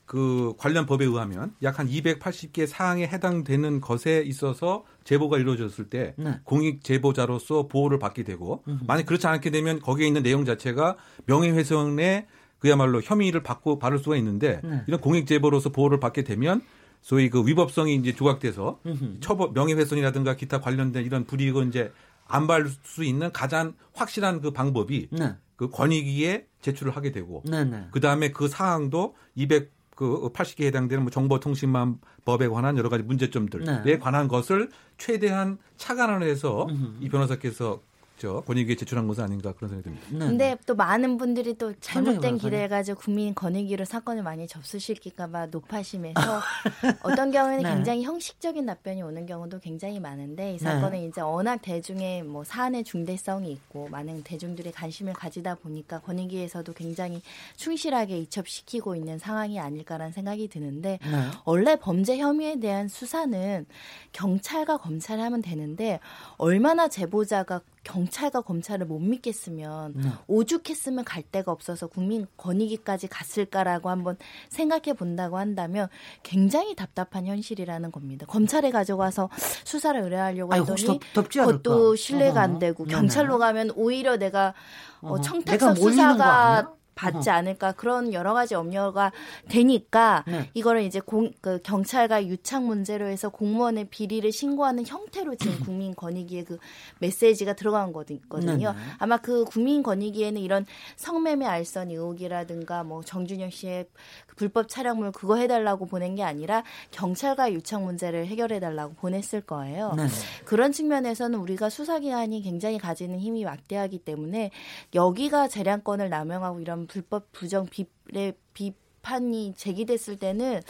그 관련 법에 의하면 약 한 280개 사항에 해당되는 것에 있어서 제보가 이루어졌을 때 네. 공익 제보자로서 보호를 받게 되고 음흠. 만약 그렇지 않게 되면 거기에 있는 내용 자체가 명예훼손에 그야말로 혐의를 받고 받을 수가 있는데 네. 이런 공익 제보로서 보호를 받게 되면 소위 그 위법성이 이제 조각돼서 음흠. 처벌 명예훼손이라든가 기타 관련된 이런 불이익을 이제 안 받을 수 있는 가장 확실한 그 방법이 네. 그 권익위에 제출을 하게 되고 네, 네. 그 다음에 그 사항도 200 그 80개에 해당되는 뭐 정보통신망 법에 관한 여러 가지 문제점들에 네. 관한 것을 최대한 차관을 해서. 이 변호사께서 저 권익위에 제출한 것은 아닌가 그런 생각이 듭니다. 네. 근데 또 많은 분들이 또 잘못된. 기대를 가지고 국민 권익위로 사건을 많이 접수시킬까 봐 높아심에서 어떤 경우에는 네. 굉장히 형식적인 답변이 오는 경우도 굉장히 많은데 이 사건은 이제 워낙 대중의 뭐 사안의 중대성이 있고 많은 대중들이 관심을 가지다 보니까 권익위에서도 굉장히 충실하게 이첩시키고 있는 상황이 아닐까라는 생각이 드는데 네. 원래 범죄 혐의에 대한 수사는 경찰과 검찰이 하면 되는데 얼마나 제보자가 경찰과 검찰을 못 믿겠으면 네. 오죽했으면 갈 데가 없어서 국민 권익위까지 갔을까라고 한번 생각해 본다고 한다면 굉장히 답답한 현실이라는 겁니다. 검찰에 가져가서 수사를 의뢰하려고 아니, 하더니 덥- 덥지 않을까? 그것도 신뢰가 안 어허. 되고 네네. 경찰로 가면 오히려 내가 어, 어허. 청탁서 수사가? 받지 않을까 그런 여러 가지 염려가 되니까 네. 이거를 이제 공, 그 경찰과 유착 문제로 해서 공무원의 비리를 신고하는 형태로 지금 국민권익위에 그 메시지가 들어간 거거든요. 네네. 아마 그 국민권익위에는 이런 성매매 알선 의혹이라든가 뭐 정준영 씨의 그 불법 촬영물 그거 해달라고 보낸 게 아니라 경찰과 유착 문제를 해결해달라고 보냈을 거예요. 네. 그런 측면에서는 우리가 수사기관이 굉장히 가지는 힘이 막대하기 때문에 여기가 재량권을 남용하고 이런 불법 부정 비례 비판이 제기됐을 때는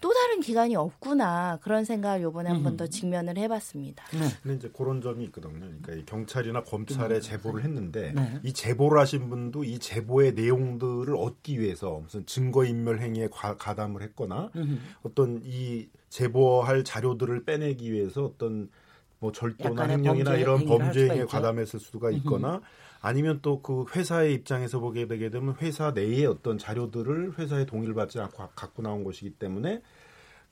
또 다른 기관이 없구나 그런 생각을 요번에 한 번 더 직면을 해봤습니다. 네. 근데 이제 그런 점이 있거든요. 그러니까 이 경찰이나 검찰에 제보를 했는데 네. 이 제보를 하신 분도 이 제보의 내용들을 얻기 위해서 무슨 증거 인멸 행위에 과- 가담을 했거나 음흠. 어떤 이 제보할 자료들을 빼내기 위해서 어떤 뭐 절도나 범죄 이런 범죄 행위에. 과담했을 수가 있거나 아니면 또 그 회사의 입장에서 보게 되게 되면 회사 내의 어떤 자료들을 회사의 동의를 받지 않고 가- 갖고 나온 것이기 때문에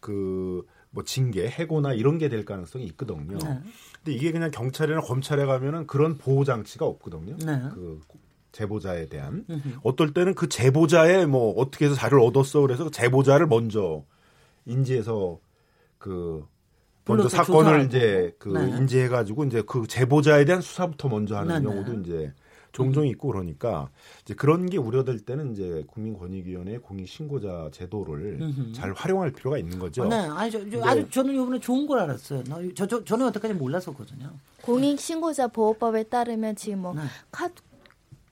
그 뭐 징계, 해고나 이런 게 될 가능성이 있거든요. 네. 근데 이게 그냥 경찰이나 검찰에 가면은 그런 보호 장치가 없거든요. 네. 그 제보자에 대한. 어떨 때는 그 제보자의 뭐 어떻게 해서 자료를 얻었어 그래서 그 제보자를 먼저 인지해서 그 먼저 사건을 조사하고. 이제 그 네. 인지해가지고 이제 그 제보자에 대한 수사부터 먼저 하는 네, 네. 경우도 이제 종종 있고 그러니까 이제 그런 게 우려될 때는 이제 국민권익위원회 공익신고자 제도를 음흠. 잘 활용할 필요가 있는 거죠. 네, 아니 저, 저, 네. 아주 저는 이번에 좋은 걸 알았어요. 나, 저, 저 저는 어떻게까지 몰랐었거든요. 공익신고자 보호법에 따르면 지금 뭐 네. 카,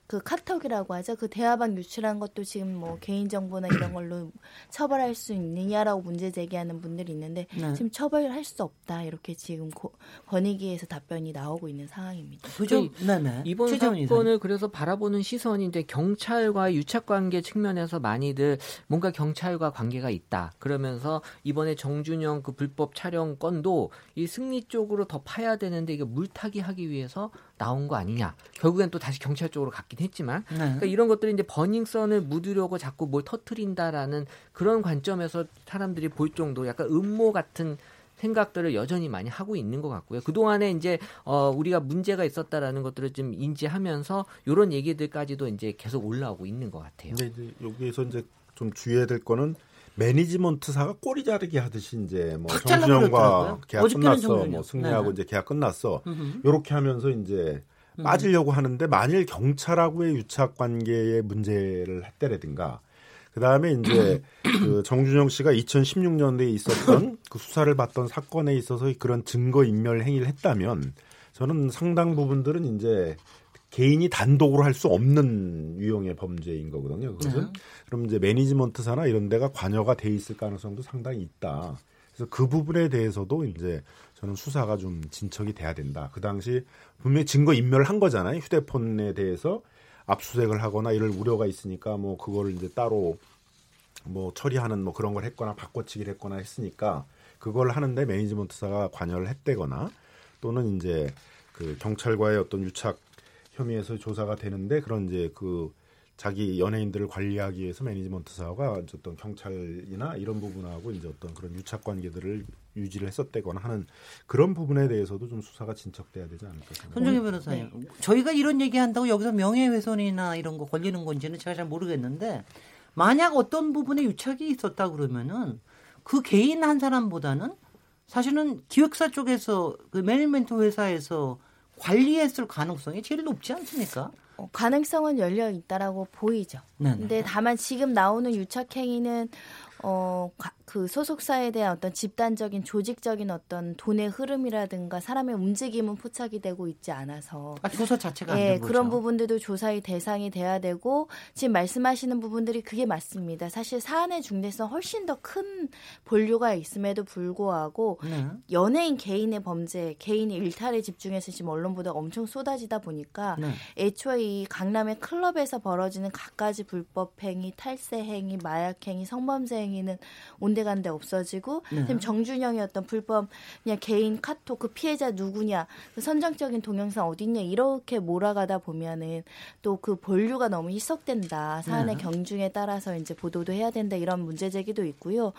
그 카톡이라고 하죠. 그 대화방 유출한 것도 지금 뭐 개인정보나 이런 걸로 처벌할 수 있느냐라고 문제 제기하는 분들이 있는데 네. 지금 처벌할 수 없다. 이렇게 지금 고, 권익위에서 답변이 나오고 있는 상황입니다. 그죠? 네 네. 이번 최재원 이사님. 사건을 그래서 바라보는 시선이 이제 경찰과의 유착 관계 측면에서 많이들 뭔가 경찰과 관계가 있다. 그러면서 이번에 정준영 그 불법 촬영 건도 이 승리 쪽으로 더 파야 되는데 이게 물타기 하기 위해서 나온 거 아니냐. 결국엔 또 다시 경찰 쪽으로 갔긴 했지만 네. 그러니까 이런 것들이 이제 버닝썬을 묻으려고 자꾸 뭘 터트린다라는 그런 관점에서 사람들이 볼 정도 약간 음모 같은 생각들을 여전히 많이 하고 있는 것 같고요. 그동안에 이제 어 우리가 문제가 있었다라는 것들을 좀 인지하면서 이런 얘기들까지도 이제 계속 올라오고 있는 것 같아요. 근데 이제 여기에서 이제 좀 주의해야 될 거는 매니지먼트사가 꼬리 자르기 하듯이 이제 뭐탁 정준영과. 계약 끝났어. 뭐 승리하고 네. 이제 계약 끝났어. 요렇게 하면서 이제 빠지려고 하는데 만일 경찰하고의 유착 관계에 문제를 했다라든가 그 다음에 이제 그 정준영 씨가 2016년도에 있었던 그 수사를 받던 사건에 있어서 그런 증거 인멸 행위를 했다면 저는 상당 부분들은 이제 개인이 단독으로 할 수 없는 유형의 범죄인 거거든요. 그것은 네. 그럼 이제 매니지먼트사나 이런 데가 관여가 돼 있을 가능성도 상당히 있다. 그래서 그 부분에 대해서도 이제 저는 수사가 좀 진척이 돼야 된다. 그 당시 분명히 증거 인멸을 한 거잖아요. 휴대폰에 대해서 압수수색을 하거나 이럴 우려가 있으니까 뭐 그거를 이제 따로 뭐 처리하는 뭐 그런 걸 했거나 바꿔치기를 했거나 했으니까 그걸 하는데 매니지먼트사가 관여를 했대거나 또는 이제 그 경찰과의 어떤 유착 혐의에서 조사가 되는데 그런 이제 그 자기 연예인들을 관리하기 위해서 매니지먼트사가 어떤 경찰이나 이런 부분하고 이제 어떤 그런 유착 관계들을 유지를 했었대거나 하는 그런 부분에 대해서도 좀 수사가 진척돼야 되지 않을까 생각합니다. 손정희 변호사님, 저희가 이런 얘기한다고 여기서 명예훼손이나 이런 거 걸리는 건지는 제가 잘 모르겠는데 만약 어떤 부분에 유착이 있었다 그러면은 그 개인 한 사람보다는 사실은 기획사 쪽에서 그 매니지먼트 회사에서 관리했을 가능성이 제일 높지 않습니까? 어, 가능성은 열려 있다라고 보이죠. 네네. 근데 다만 지금 나오는 유착 행위는 어, 가- 그 소속사에 대한 어떤 집단적인 조직적인 어떤 돈의 흐름이라든가 사람의 움직임은 포착이 되고 있지 않아서 아, 조사 자체가 안 예. 그런 부분들도 조사의 대상이 돼야 되고 지금 말씀하시는 부분들이 그게 맞습니다. 사실 사안의 중대성 훨씬 더 큰 본류가 있음에도 불구하고 네. 연예인 개인의 범죄, 개인의 일탈에 집중해서 지금 언론 보도가 엄청 쏟아지다 보니까 네. 애초에 이 강남의 클럽에서 벌어지는 갖가지 불법 행위, 탈세 행위, 마약 행위, 성범죄 행위는 온 데간데 없어지고 네. 어떤 불법 그냥 개인 카톡 그 피해자 누구냐, 그 선정적인 동영상 어딨냐 이렇게 몰아가다 보면은 또 그 본류가 너무 희석된다. 사안의 네. 경중에 따라서 이제 보도도 해야 된다 이런 문제 제기도 있고요.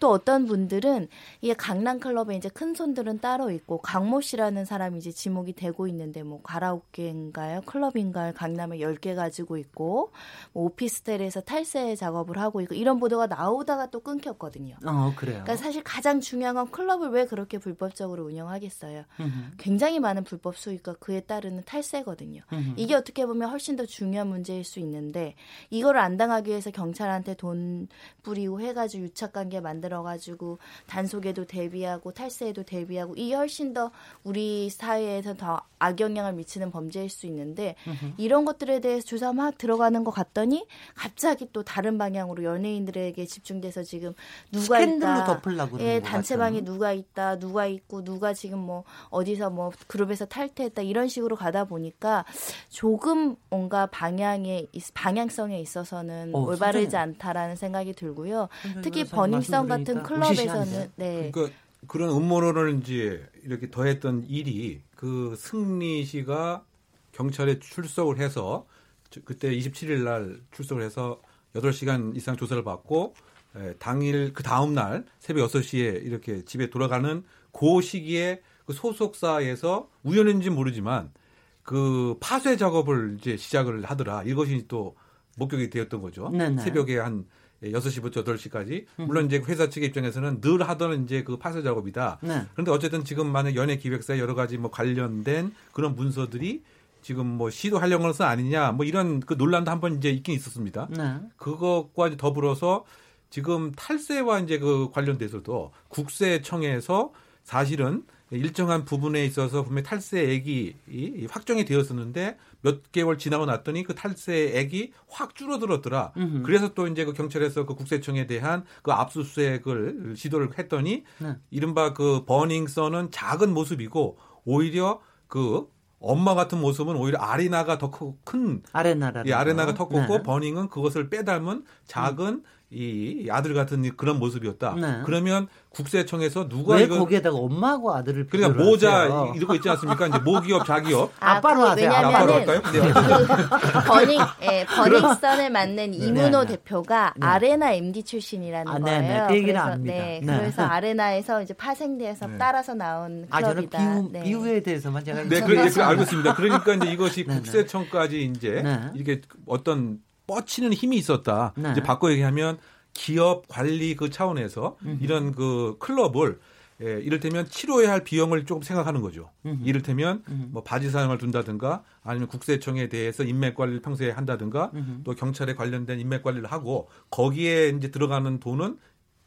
또 어떤 분들은 이게 강남 클럽에 이제 큰 손들은 따로 있고 강모 씨라는 사람이 이제 지목이 되고 있는데 뭐 가라오케인가요? 클럽인가요? 강남에 10개 가지고 있고 뭐 오피스텔에서 탈세 작업을 하고 있고 이런 보도가 나오다가 또 끊겼거든요. 어, 그래요. 그러니까 사실 가장 중요한 건 클럽을 왜 그렇게 불법적으로 운영하겠어요. 음흠. 굉장히 많은 불법 수익과 그에 따르는 탈세거든요. 음흠. 이게 어떻게 보면 훨씬 더 중요한 문제일 수 있는데 이거를 안 당하기 위해서 경찰한테 돈 뿌리고 해가지고 유착관계 만들어가지고 단속에도 대비하고 탈세에도 대비하고 이게 훨씬 더 우리 사회에서 더 악영향을 미치는 범죄일 수 있는데 음흠. 이런 것들에 대해서 조사 막 들어가는 것 같더니 갑자기 또 다른 방향으로 연예인들에게 집중돼서 지금 누가 스캔들로 있다. 덮으려고 그러는 예, 것 단체방에 같아요. 누가 있다, 누가 있고, 누가 지금 뭐 어디서 뭐 그룹에서 탈퇴했다 이런 식으로 가다 보니까 조금 뭔가 방향에 있- 방향성에 있어서는 어, 올바르지 선생님. 않다라는 생각이 들고요. 특히 버닝썬 같은 클럽에서는. 네. 그러니까 그런 음모론을 이제 이렇게 더했던 일이 그 승리 씨가 경찰에 출석을 해서 저- 그때 27일 날 출석을 해서 8시간 이상 조사를 받고 에, 당일 그 다음 날 새벽 6시에 이렇게 집에 돌아가는 그 시기에 그 소속사에서 우연인지 모르지만 그 파쇄 작업을 이제 시작을 하더라. 이것이 또 목격이 되었던 거죠. 네네. 새벽에 한 6시부터 8시까지. 물론 이제 회사 측의 입장에서는 늘 하던 이제 그 파쇄 작업이다. 네. 그런데 어쨌든 지금 만약 연예 기획사 여러 가지 뭐 관련된 그런 문서들이 지금 뭐 시도하려는 것은 아니냐 뭐 이런 그 논란도 한번 이제 있긴 있었습니다. 네. 그것과 이제 더불어서 지금 탈세와 이제 그 관련돼서도 국세청에서 사실은 일정한 부분에 있어서 분명히 탈세액이 이- 확정이 되었었는데 몇 개월 지나고 났더니 그 탈세액이 확 줄어들었더라. 음흠. 그래서 또 이제 그 경찰에서 그 국세청에 대한 그 압수수색을 시도를 했더니 네. 이른바 그 버닝썬은 작은 모습이고 오히려 그 엄마 같은 모습은 오히려 아레나가 더 큰 아레나라. 이 아레나가 더 컸고 네. 버닝은 그것을 빼닮은 작은 이 아들 같은 그런 모습이었다. 네. 그러면 국세청에서 누가 왜 이거 거기에다가 엄마하고 아들을 그러니까 모자 하세요? 거 있지 않습니까? 이제 모기업 자기업 아, 아빠로 그 하세요. 아빠로 할까요? 네. 그 버닝 예, 버닝썬을 맡는 이문호 네, 네. 대표가 네. 아레나 MD 출신이라는 아, 네, 네. 거예요. 그 얘기는 그래서 압니다. 네, 네. 그래서 아레나에서 이제 파생돼서 네. 따라서 나온 아 저는 클럽이다. 비유 네. 비유에 대해서만 제가 네, 그, 예, 그 알고 있습니다. 그러니까 이제 이것이 네, 네. 국세청까지 이제 네. 이게 어떤 뻗치는 힘이 있었다. 네. 이제 바꿔 얘기하면 기업 관리 그 차원에서 이런 그 클럽을 예, 이를테면 치료해야 할 비용을 조금 생각하는 거죠. 음흠. 이를테면 음흠. 뭐 바지 사용을 둔다든가 아니면 국세청에 대해서 인맥 관리를 평소에 한다든가 음흠. 또 경찰에 관련된 인맥 관리를 하고 거기에 이제 들어가는 돈은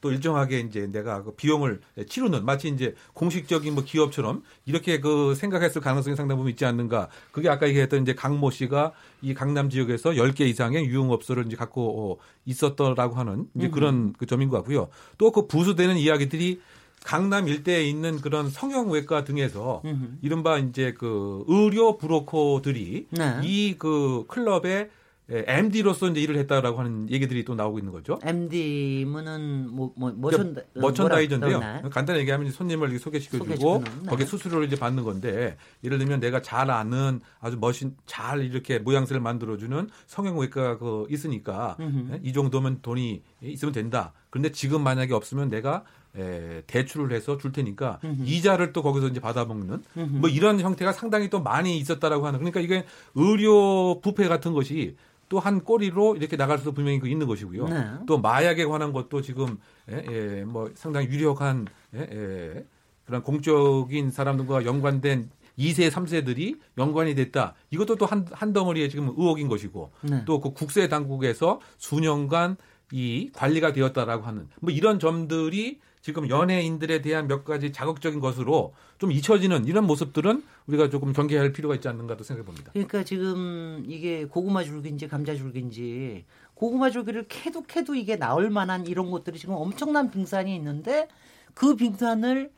또 일정하게 이제 내가 그 비용을 치르는 마치 이제 공식적인 뭐 기업처럼 이렇게 그 생각했을 가능성이 상당 부분 있지 않는가. 그게 아까 얘기했던 이제 강모 씨가 이 강남 지역에서 10개 이상의 유흥업소를 이제 갖고 어, 있었더라고 하는 이제 음. 그런 그 점인 것 같고요. 또 그 부수되는 이야기들이 강남 일대에 있는 그런 성형외과 등에서. 이른바 이제 그 의료 브로커들이 네. 이그 클럽에 MD로서 이제 일을 했다라고 하는 얘기들이 또 나오고 있는 거죠. MD면은 뭐 뭐 머천 머천다이저인데요. 뭐라 그러나? 간단히 얘기하면 손님을 소개시켜주고 네. 거기에 수수료를 이제 받는 건데 예를 들면 내가 잘 아는 아주 멋진 잘 이렇게 모양새를 만들어주는 성형외과가 그 있으니까 음흠. 예, 이 정도면 돈이 있으면 된다. 그런데 지금 만약에 없으면 내가 에, 대출을 해서 줄 테니까 음흠. 이자를 또 거기서 이제 받아먹는 음흠. 뭐 이런 형태가 상당히 또 많이 있었다라고 하는 그러니까 이게 의료 부패 같은 것이 또 한 꼬리로 이렇게 나갈 수도 분명히 그 있는 것이고요. 네. 또 마약에 관한 것도 지금 예, 예, 뭐 상당히 유력한 예, 예, 그런 공적인 사람들과 연관된 2세, 3세들이 연관이 됐다. 이것도 또 한 한 덩어리의 지금 의혹인 것이고 네. 또그 국세 당국에서 수년간 이 관리가 되었다라고 하는 뭐 이런 점들이 지금 연예인들에 대한 몇 가지 자극적인 것으로 좀 잊혀지는 이런 모습들은 우리가 조금 경계할 필요가 있지 않는가도 생각해 봅니다. 그러니까 지금 이게 고구마 줄기인지 감자 줄기인지 고구마 줄기를 캐도 캐도 이게 나올 만한 이런 것들이 지금 엄청난 빙산이 있는데 그 빙산을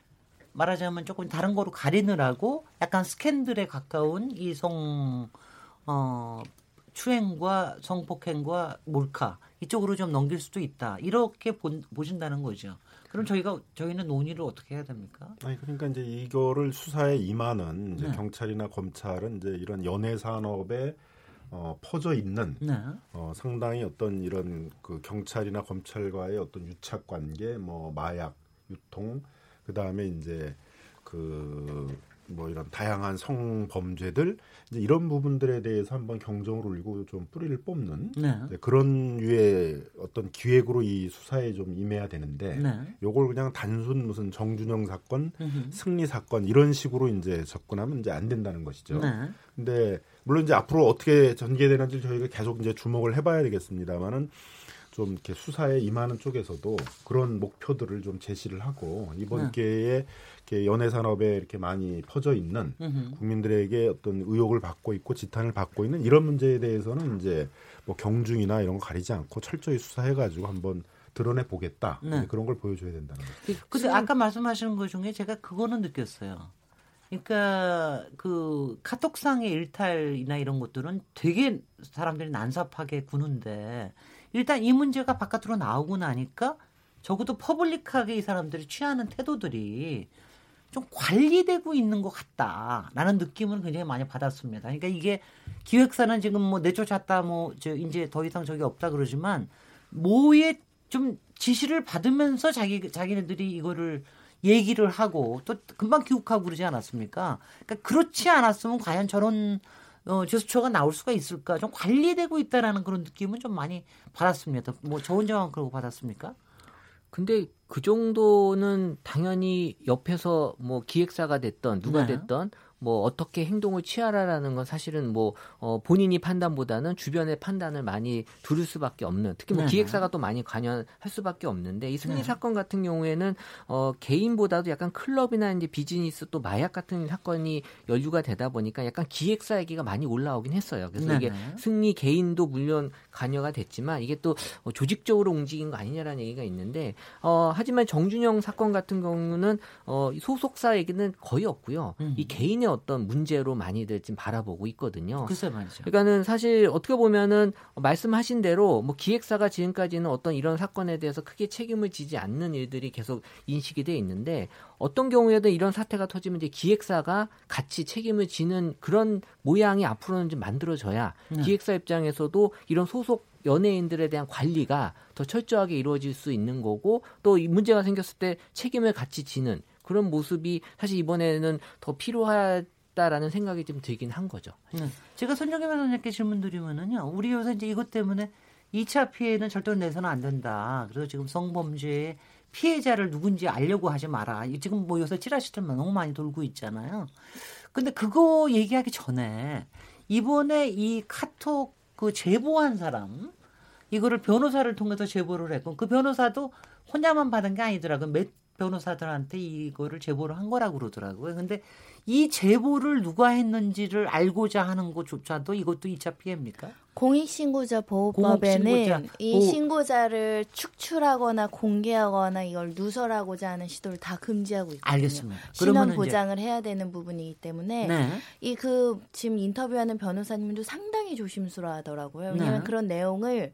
말하자면 조금 다른 거로 가리느라고 약간 스캔들에 가까운 이성 어 추행과 성폭행과 몰카 이쪽으로 좀 넘길 수도 있다 이렇게 본, 보신다는 거죠. 그럼 저희가 저희는 논의를 어떻게 해야 됩니까? 아니 그러니까 이제 이거를 수사에 임하는 이제 네. 경찰이나 검찰은 이제 이런 연애 산업에 어, 퍼져 있는 네. 어, 상당히 어떤 이런 그 경찰이나 검찰과의 어떤 유착 관계, 뭐 마약 유통, 그 다음에 이제 그 뭐 이런 다양한 성범죄들 이제 이런 부분들에 대해서 한번 경정을 울리고 좀 뿌리를 뽑는 네. 그런 류의 어떤 기획으로 이 수사에 좀 임해야 되는데 네. 요걸 그냥 단순 무슨 정준영 사건, 음흠. 승리 사건 이런 식으로 이제 접근하면 이제 안 된다는 것이죠. 네. 근데 물론 이제 앞으로 어떻게 전개되는지 저희가 계속 이제 주목을 해봐야 되겠습니다만은 좀 이렇게 수사에 임하는 쪽에서도 그런 목표들을 좀 제시를 하고 이번 네. 기회에 이렇게 연애 산업에 이렇게 많이 퍼져 있는 음흠. 국민들에게 어떤 의혹을 받고 있고 지탄을 받고 있는 이런 문제에 대해서는 이제 뭐 경중이나 이런 거 가리지 않고 철저히 수사해 가지고 한번 드러내 보겠다 네. 그런 걸 보여줘야 된다는 거죠. 근데 아까 말씀하시는 것 중에 제가 그거는 느꼈어요. 그러니까 그 카톡상의 일탈이나 이런 것들은 되게 사람들이 난삽하게 구는데 일단 이 문제가 바깥으로 나오고 나니까 적어도 퍼블릭하게 이 사람들이 취하는 태도들이 좀 관리되고 있는 것 같다라는 느낌을 굉장히 많이 받았습니다. 그러니까 이게 기획사는 지금 뭐 내쫓았다 뭐 저 이제 더 이상 저기 없다 그러지만 뭐에 좀 지시를 받으면서 자기 자기네들이 이거를 얘기를 하고 또 금방 교육하고 그러지 않았습니까? 그러니까 그렇지 않았으면 과연 저런 어, 제스처가 나올 수가 있을까? 좀 관리되고 있다라는 그런 느낌은 좀 많이 받았습니다. 뭐 저 혼자만 그러고 받았습니까? 근데 그 정도는 당연히 옆에서 뭐 기획사가 됐던 누가 네. 됐던 뭐 어떻게 행동을 취하라라는 건 사실은 뭐 어, 본인이 판단보다는 주변의 판단을 많이 두를 수밖에 없는 특히 뭐 네. 기획사가 또 많이 관여할 수밖에 없는데 이 승리 네. 사건 같은 경우에는 어, 개인보다도 약간 클럽이나 이제 비즈니스 또 마약 같은 사건이 연루가 되다 보니까 약간 기획사 얘기가 많이 올라오긴 했어요. 그래서 이게 네네. 승리 개인도 물론 관여가 됐지만 이게 또 어, 조직적으로 움직인 거 아니냐라는 얘기가 있는데 어, 하지만 정준영 사건 같은 경우는 어, 이 소속사 얘기는 거의 없고요. 음. 이 개인의 어떤 문제로 많이들 지금 바라보고 있거든요. 글쎄 말이죠. 그러니까는 사실 어떻게 보면은 말씀하신 대로 뭐 기획사가 지금까지는 어떤 이런 사건에 대해서 크게 책임을 지지 않는 일들이 계속 인식이 돼 있는데 어떤 경우에도 이런 사태가 터지면 이제 기획사가 같이 책임을 지는 그런 모양이 앞으로는 좀 만들어져야 네. 기획사 입장에서도 이런 소속 연예인들에 대한 관리가 더 철저하게 이루어질 수 있는 거고 또 이 문제가 생겼을 때 책임을 같이 지는 그런 모습이 사실 이번에는 더 필요하다라는 생각이 좀 들긴 한 거죠. 네. 제가 손정혜 변호사님께 질문 드리면은요. 우리 요새 이제 이것 때문에 2차 피해는 절대로 내서는 안 된다. 그래서 지금 성범죄의 피해자를 누군지 알려고 하지 마라. 이 지금 뭐 요새 찌라시들만 너무 많이 돌고 있잖아요. 근데 그거 얘기하기 전에 이번에 이 카톡 그 제보한 사람 이거를 변호사를 통해서 제보를 했고 그 변호사도 혼자만 받은 게 아니더라고요. 몇 변호사들한테 이거를 제보를 한 거라고 그러더라고요. 근데 이 제보를 누가 했는지를 알고자 하는 것조차도 이것도 2차 피해입니까? 공익신고자 보호법에는 공익신고자 이 신고자를 축출하거나 공개하거나 이걸 누설하고자 하는 시도를 다 금지하고 있거든요. 알겠습니다. 신원 보장을 해야 되는 부분이기 때문에 네. 이그 지금 인터뷰하는 변호사님도 상당히 조심스러워하더라고요. 왜냐하면 네. 그런 내용을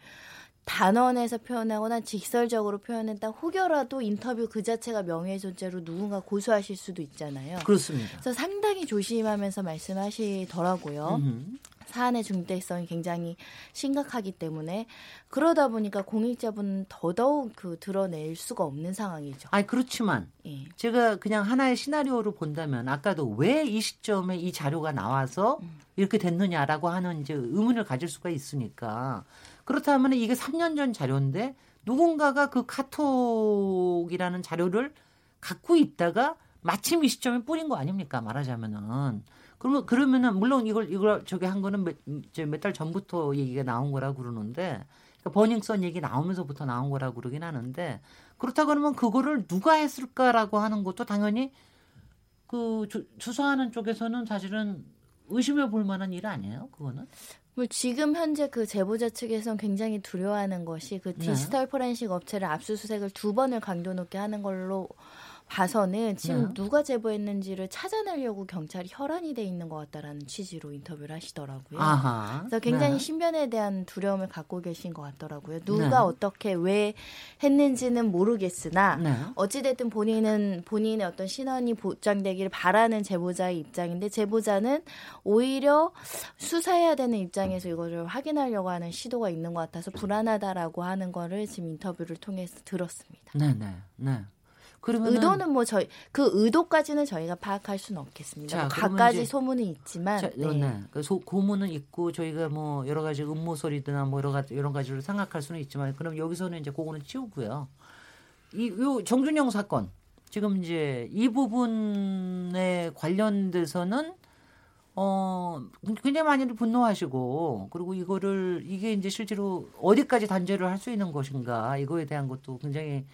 단언해서 표현하거나 직설적으로 표현했다 혹여라도 인터뷰 그 자체가 명예훼손죄로 누군가 고소하실 수도 있잖아요. 그렇습니다. 그래서 상당히 조심하면서 말씀하시더라고요. 음. 사안의 중대성이 굉장히 심각하기 때문에 그러다 보니까 공익자분은 더더욱 그 드러낼 수가 없는 상황이죠. 아니 그렇지만 예. 제가 그냥 하나의 시나리오로 본다면 아까도 왜 이 시점에 이 자료가 나와서 음. 이렇게 됐느냐라고 하는 이제 의문을 가질 수가 있으니까 그렇다면 이게 3년 전 자료인데 누군가가 그 카톡이라는 자료를 갖고 있다가 마침 이 시점에 뿌린 거 아닙니까 말하자면은 그러면 그러면은 물론 이걸 이걸 저기 한 거는 몇달 전부터 얘기가 나온 거라고 그러는데 그러니까 버닝썬 얘기 나오면서부터 나온 거라고 그러긴 하는데 그렇다 그러면 그거를 누가 했을까라고 하는 것도 당연히 그 주, 수사하는 쪽에서는 사실은 의심해 볼 만한 일 아니에요? 그거는? 뭐 지금 현재 그 제보자 측에서는 굉장히 두려워하는 것이 그 네. 디지털 포렌식 업체를 압수수색을 두 번을 강도 높게 하는 걸로 봐서는 지금 네. 누가 제보했는지를 찾아내려고 경찰이 혈안이 돼 있는 것 같다라는 취지로 인터뷰를 하시더라고요. 아하. 그래서 굉장히 네. 신변에 대한 두려움을 갖고 계신 것 같더라고요. 누가 네. 어떻게 왜 했는지는 모르겠으나 네. 어찌됐든 본인은 본인의 어떤 신원이 보장되기를 바라는 제보자의 입장인데 제보자는 오히려 수사해야 되는 입장에서 이거를 확인하려고 하는 시도가 있는 것 같아서 불안하다라고 하는 거를 지금 인터뷰를 통해서 들었습니다. 네, 네, 네. 그러면 의도는 뭐 저희 그 의도까지는 저희가 파악할 수는 없겠습니다. 자, 뭐 이제- 소문은 있지만 자, 네. 네. 그 소, 고문은 있고 저희가 뭐 여러 가지 음모 소리나 뭐 여러 가지 여러 가지를 생각할 수는 있지만 그럼 여기서는 이제 그거는 치우고요. 이요 정준영 사건 지금 이제 이 부분에 관련돼서는 어 굉장히 많이들 분노하시고 그리고 이거를 이게 이제 실제로 어디까지 단죄를 할 수 있는 것인가 이거에 대한 것도 굉장히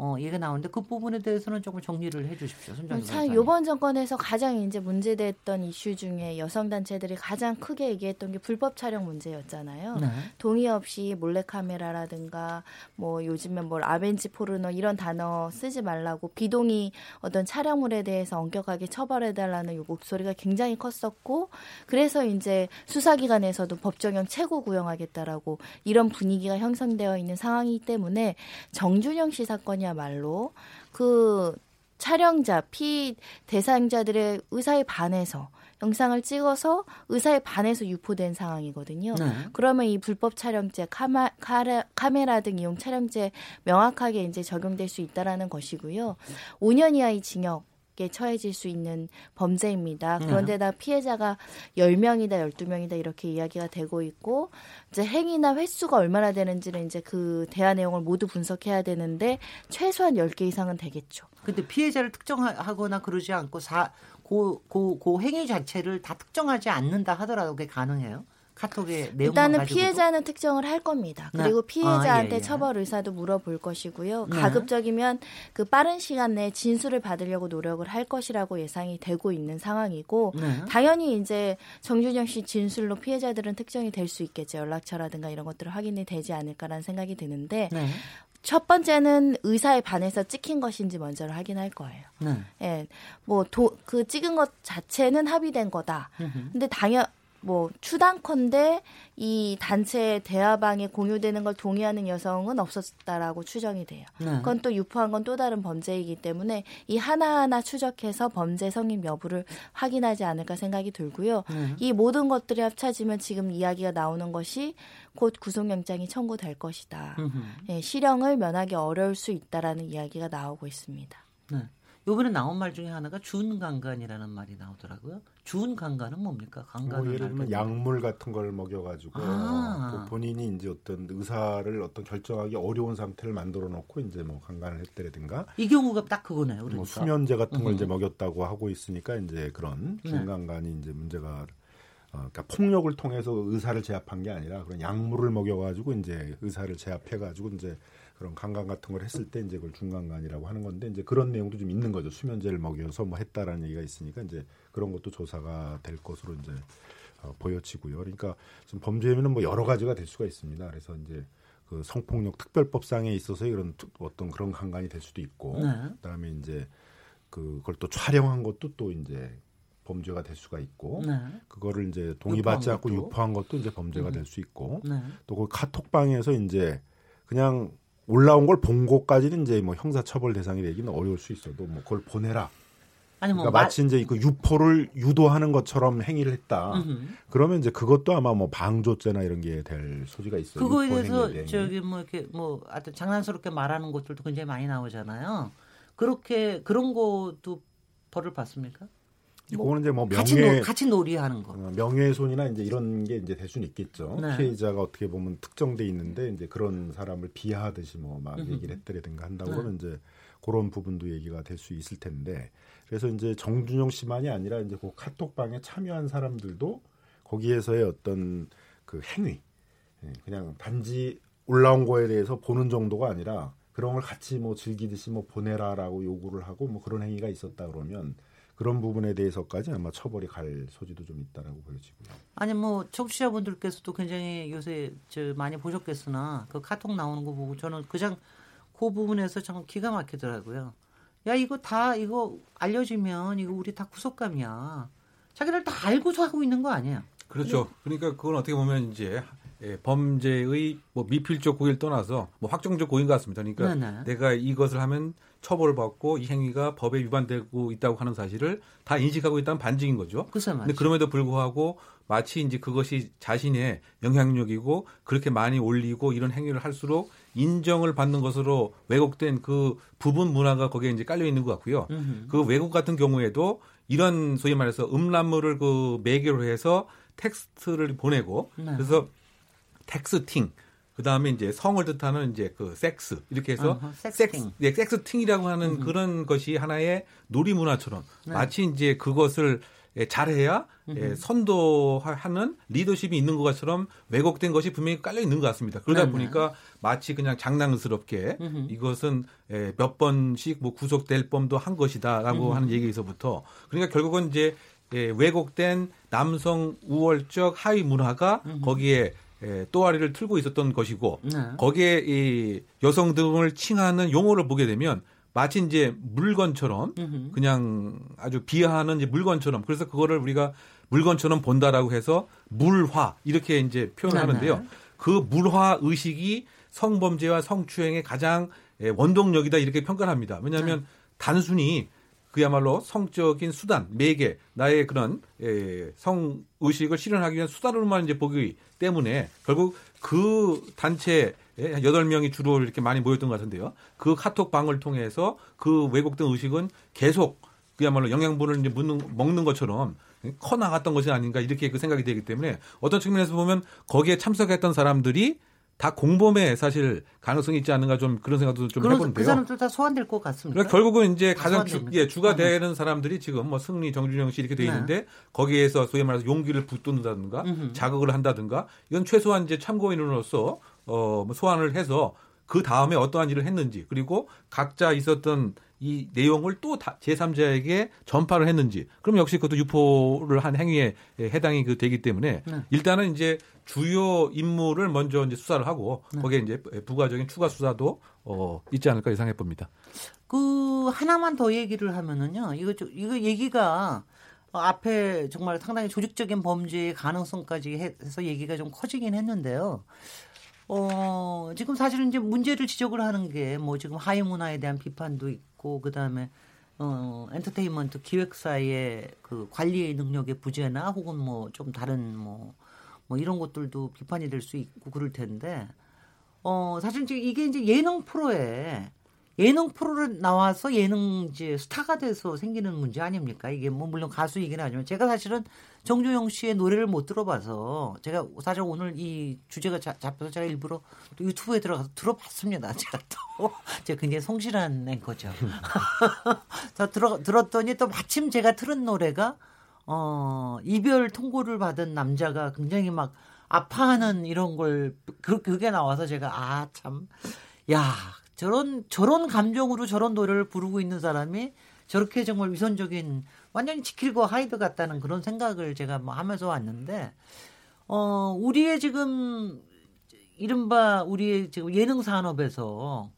어 얘기가 나오는데 그 부분에 대해서는 조금 정리를 해 주십시오. 손정희 참. 이번 정권에서 가장 이제 문제됐던 이슈 중에 여성 단체들이 가장 크게 얘기했던 게 불법 촬영 문제였잖아요. 네. 동의 없이 몰래 카메라라든가 뭐 요즘에 뭘 아벤지 포르노 이런 단어 쓰지 말라고 비동의 어떤 촬영물에 대해서 엄격하게 처벌해 달라는 요 목소리가 굉장히 컸었고 그래서 이제 수사기관에서도 법정형 최고 구형하겠다라고 이런 분위기가 형성되어 있는 상황이기 때문에 정준영 씨 사건이 야말로 그 촬영자, 피 대상자들의 의사에 반해서 영상을 찍어서 의사에 반해서 유포된 상황이거든요. 네. 그러면 이 불법 촬영죄, 카마, 카라, 카메라 등 이용 촬영죄 명확하게 이제 적용될 수 있다라는 것이고요. 5년 이하의 징역 게 처해질 수 있는 범죄입니다. 네. 그런데다 피해자가 10명이다, 12명이다 이렇게 이야기가 되고 있고 이제 행위나 횟수가 얼마나 되는지는 이제 그 대화 내용을 모두 분석해야 되는데 최소한 10개 이상은 되겠죠. 근데 피해자를 특정하거나 그러지 않고 사, 고, 고, 고 행위 자체를 다 특정하지 않는다 하더라도 그게 가능해요? 카톡의 내용만 일단은? 피해자는 특정을 할 겁니다. 네. 그리고 피해자한테 아, 예, 예. 처벌 의사도 물어볼 것이고요. 네. 가급적이면 그 빠른 시간 내에 진술을 받으려고 노력을 할 것이라고 예상이 되고 있는 상황이고 네. 당연히 이제 정준영 씨 진술로 피해자들은 특정이 될 수 있겠죠. 연락처라든가 이런 것들을 확인이 되지 않을까라는 생각이 드는데 네. 첫 번째는 의사에 반해서 찍힌 것인지 먼저 확인할 거예요. 네. 예, 뭐그 찍은 것 자체는 합의된 거다. 음흠. 근데 당연 뭐 추단컨대 이 단체 대화방에 공유되는 걸 동의하는 여성은 없었다라고 추정이 돼요. 네. 그건 또 유포한 건 또 다른 범죄이기 때문에 이 하나하나 추적해서 범죄 성립 여부를 확인하지 않을까 생각이 들고요. 네. 이 모든 것들이 합쳐지면 지금 이야기가 나오는 것이 곧 구속영장이 청구될 것이다. 예, 실형을 면하기 어려울 수 있다라는 이야기가 나오고 있습니다. 네. 요번에 나온 말 중에 하나가 준강간이라는 말이 나오더라고요. 준강간은 뭡니까? 강간은 뭐 예를 들면. 약물 같은 걸 먹여가지고 아. 또 본인이 이제 어떤 의사를 어떤 결정하기 어려운 상태를 만들어 놓고 이제 뭐 강간을 했다라든가 이 경우가 딱 그거네요. 그러니까. 뭐 수면제 같은 걸 음. 이제 먹였다고 하고 있으니까 이제 그런 네. 중간간이 이제 문제가 어, 그러니까 폭력을 통해서 의사를 제압한 게 아니라 그런 약물을 먹여가지고 이제 의사를 제압해가지고 이제 그런 강간 같은 걸 했을 때 이제 그걸 중간간이라고 하는 건데 이제 그런 내용도 좀 있는 거죠. 수면제를 먹여서 뭐 했다라는 얘기가 있으니까 이제 그런 것도 조사가 될 것으로 이제 어, 보여지고요. 그러니까 지금 범죄 혐의는 뭐 여러 가지가 될 수가 있습니다. 그래서 이제 그 성폭력 특별법상에 있어서의 그런 특- 어떤 그런 강간이 될 수도 있고 네. 그다음에 이제 그걸 또 촬영한 것도 또 이제 범죄가 될 수가 있고 네. 그거를 이제 동의받지 않고. 유포한 것도 이제 범죄가 음. 될수 있고 네. 또그 카톡방에서 이제 그냥 올라온 걸 본 것까지는 이제 뭐 형사 처벌 대상이 되기는 어려울 수 있어도 뭐 그걸 보내라. 아니 뭐 그러니까 마- 마치 이제 그 유포를 유도하는 것처럼 행위를 했다. 음흠. 그러면 이제 그것도 아마 뭐 방조죄나 이런 게 될 소지가 있어요. 그거에 대해서. 저기 뭐 이렇게 뭐 하여튼 장난스럽게 말하는 것들도 굉장히 많이 나오잖아요. 그렇게 그런 것도 벌을 받습니까? 그거는 이제 뭐 같이 명예 놀 같이 놀이하는 거. 어, 명예훼손이나 이제 이런 게 이제 될 수는 있겠죠. 네. 피해자가 어떻게 보면 특정돼 있는데 이제 그런 사람을 비하하듯이 뭐 막. 얘기를 했다든가 한다고 네. 그러면 이제 그런 부분도 얘기가 될 수 있을 텐데 그래서 이제 정준영 씨만이 아니라 이제 그 카톡방에 참여한 사람들도 거기에서의 어떤 그 행위 예, 그냥 단지 올라온 거에 대해서 보는 정도가 아니라 그런 걸 같이 뭐 즐기듯이 뭐 보내라라고 요구를 하고 뭐 그런 행위가 있었다 그러면 그런 부분에 대해서까지 아마 처벌이 갈 소지도 좀 있다라고 보여지고요. 아니 뭐 청취자분들께서도 굉장히 요새 저 많이 보셨겠으나 그 카톡 나오는 거 보고 저는 그냥 그 부분에서 참 기가 막히더라고요. 야 이거 다 이거 알려지면 이거 우리 다 구속감이야. 자기들 다 알고서 하고 있는 거 아니에요? 그렇죠. 그러니까 그건 어떻게 보면 이제 예, 범죄의 뭐 미필적 고의를 떠나서 뭐 확정적 고의인 것 같습니다. 그러니까 네네. 내가 이것을 하면 처벌받고 이 행위가 법에 위반되고 있다고 하는 사실을 다 인식하고 있다는 반증인 거죠. 말이죠. 그럼에도 불구하고 마치 이제 그것이 자신의 영향력이고 그렇게 많이 올리고 이런 행위를 할수록 인정을 받는 것으로 왜곡된 그 부분 문화가 거기에 이제 깔려 있는 것 같고요. 음흠. 그 외국 같은 경우에도 이런 소위 말해서 음란물을 그 매개로 해서 텍스트를 보내고 네. 그래서 texting 그 다음에 이제 성을 뜻하는 이제 그 섹스 이렇게 해서 어허, sexting. 섹스, 네, 섹스팅이라고 하는 그런 것이 하나의 놀이 문화처럼 네. 마치 이제 그것을 예, 잘해야 예, 선도하는 리더십이 있는 것처럼 왜곡된 것이 분명히 깔려 있는 것 같습니다. 그러다 네네. 보니까 마치 그냥 장난스럽게. 이것은 예, 몇 번씩 뭐 구속될 범도 한 것이다라고. 하는 얘기에서부터 그러니까 결국은 이제 예, 왜곡된 남성 우월적 하위 문화가 거기에 예, 또아리를 틀고 있었던 것이고 네. 거기에 이 여성 등을 칭하는 용어를 보게 되면 마치 이제 물건처럼. 그냥 아주 비하하는 이제 물건처럼 그래서 그거를 우리가 물건처럼 본다라고 해서 물화 이렇게 이제 표현하는데요. 네네. 그 물화 의식이 성범죄와 성추행의 가장 예, 원동력이다 이렇게 평가를 합니다. 왜냐하면 단순히 그야말로 성적인 수단, 매개, 나의 그런 예, 성 의식을 실현하기 위한 수단으로만 이제 보기 때문에 결국 그 단체 예, 여덟 명이 주로 이렇게 많이 모였던 것 같은데요. 그 카톡 방을 통해서 그 왜곡된 의식은 계속 그야말로 영양분을 이제 묻는, 먹는 것처럼 커 나갔던 것이 아닌가 이렇게 그 생각이 되기 때문에 어떤 측면에서 보면 거기에 참석했던 사람들이 다 공범에 사실 가능성이 있지 않는가 좀 그런 생각도 좀 그런, 해보는데요. 그 사람들 다 소환될 것 같습니다. 그러니까 결국은 이제 가장 주. 예, 주가 네. 되는 사람들이 지금 뭐 승리, 정준영 씨 이렇게 돼 네. 있는데 거기에서 소위 말해서 용기를 붙든다든가 음흠. 자극을 한다든가 이건 최소한 이제 참고인으로서 어, 뭐 소환을 해서 그 다음에 어떠한 일을 했는지 그리고 각자 있었던 이 내용을 또 다, 제3자에게 전파를 했는지 그럼 역시 그것도 유포를 한 행위에 해당이 그 되기 때문에 네. 일단은 이제 주요 인물을 먼저 이제 수사를 하고 네. 거기에 이제 부가적인 추가 수사도 어, 있지 않을까 예상해 봅니다. 그 하나만 더 얘기를 하면은요. 이거 좀- 이거 얘기가 어, 앞에 정말 상당히 조직적인 범죄의 가능성까지 해- 해서 얘기가 좀 커지긴 했는데요. 어, 지금 사실은 이제 문제를 지적을 하는 게 뭐 지금 하위 문화에 대한 비판도 있고 그다음에 어, 엔터테인먼트 기획사의 그 관리 능력의 부재나 혹은 뭐 좀 다른 뭐, 뭐 이런 것들도 비판이 될 수 있고 그럴 텐데 어, 사실 이제 이게 이제 예능 프로에 예능 프로를 나와서 예능 이제 스타가 돼서 생기는 문제 아닙니까? 이게 뭐 물론 가수 얘기는 하지만 제가 사실은 정조영 씨의 노래를 못 들어봐서 제가 사실 오늘 이 주제가 자- 잡혀서 제가 일부러 또 유튜브에 들어가서 들어봤습니다. 제가 또 제가 굉장히 성실한 앵커죠. 저 들어 들었더니 또 마침 제가 틀은 노래가 어 이별 통보를 받은 남자가 굉장히 막 아파하는 이런 걸 그, 그게 나와서 제가 아 참. 야 저런 저런 감정으로 저런 노래를 부르고 있는 사람이 저렇게 정말 위선적인 완전히 지킬과 하이드 같다는 그런 생각을 제가 뭐 하면서 왔는데 어 우리의 지금 이른바 우리의 지금 예능 산업에서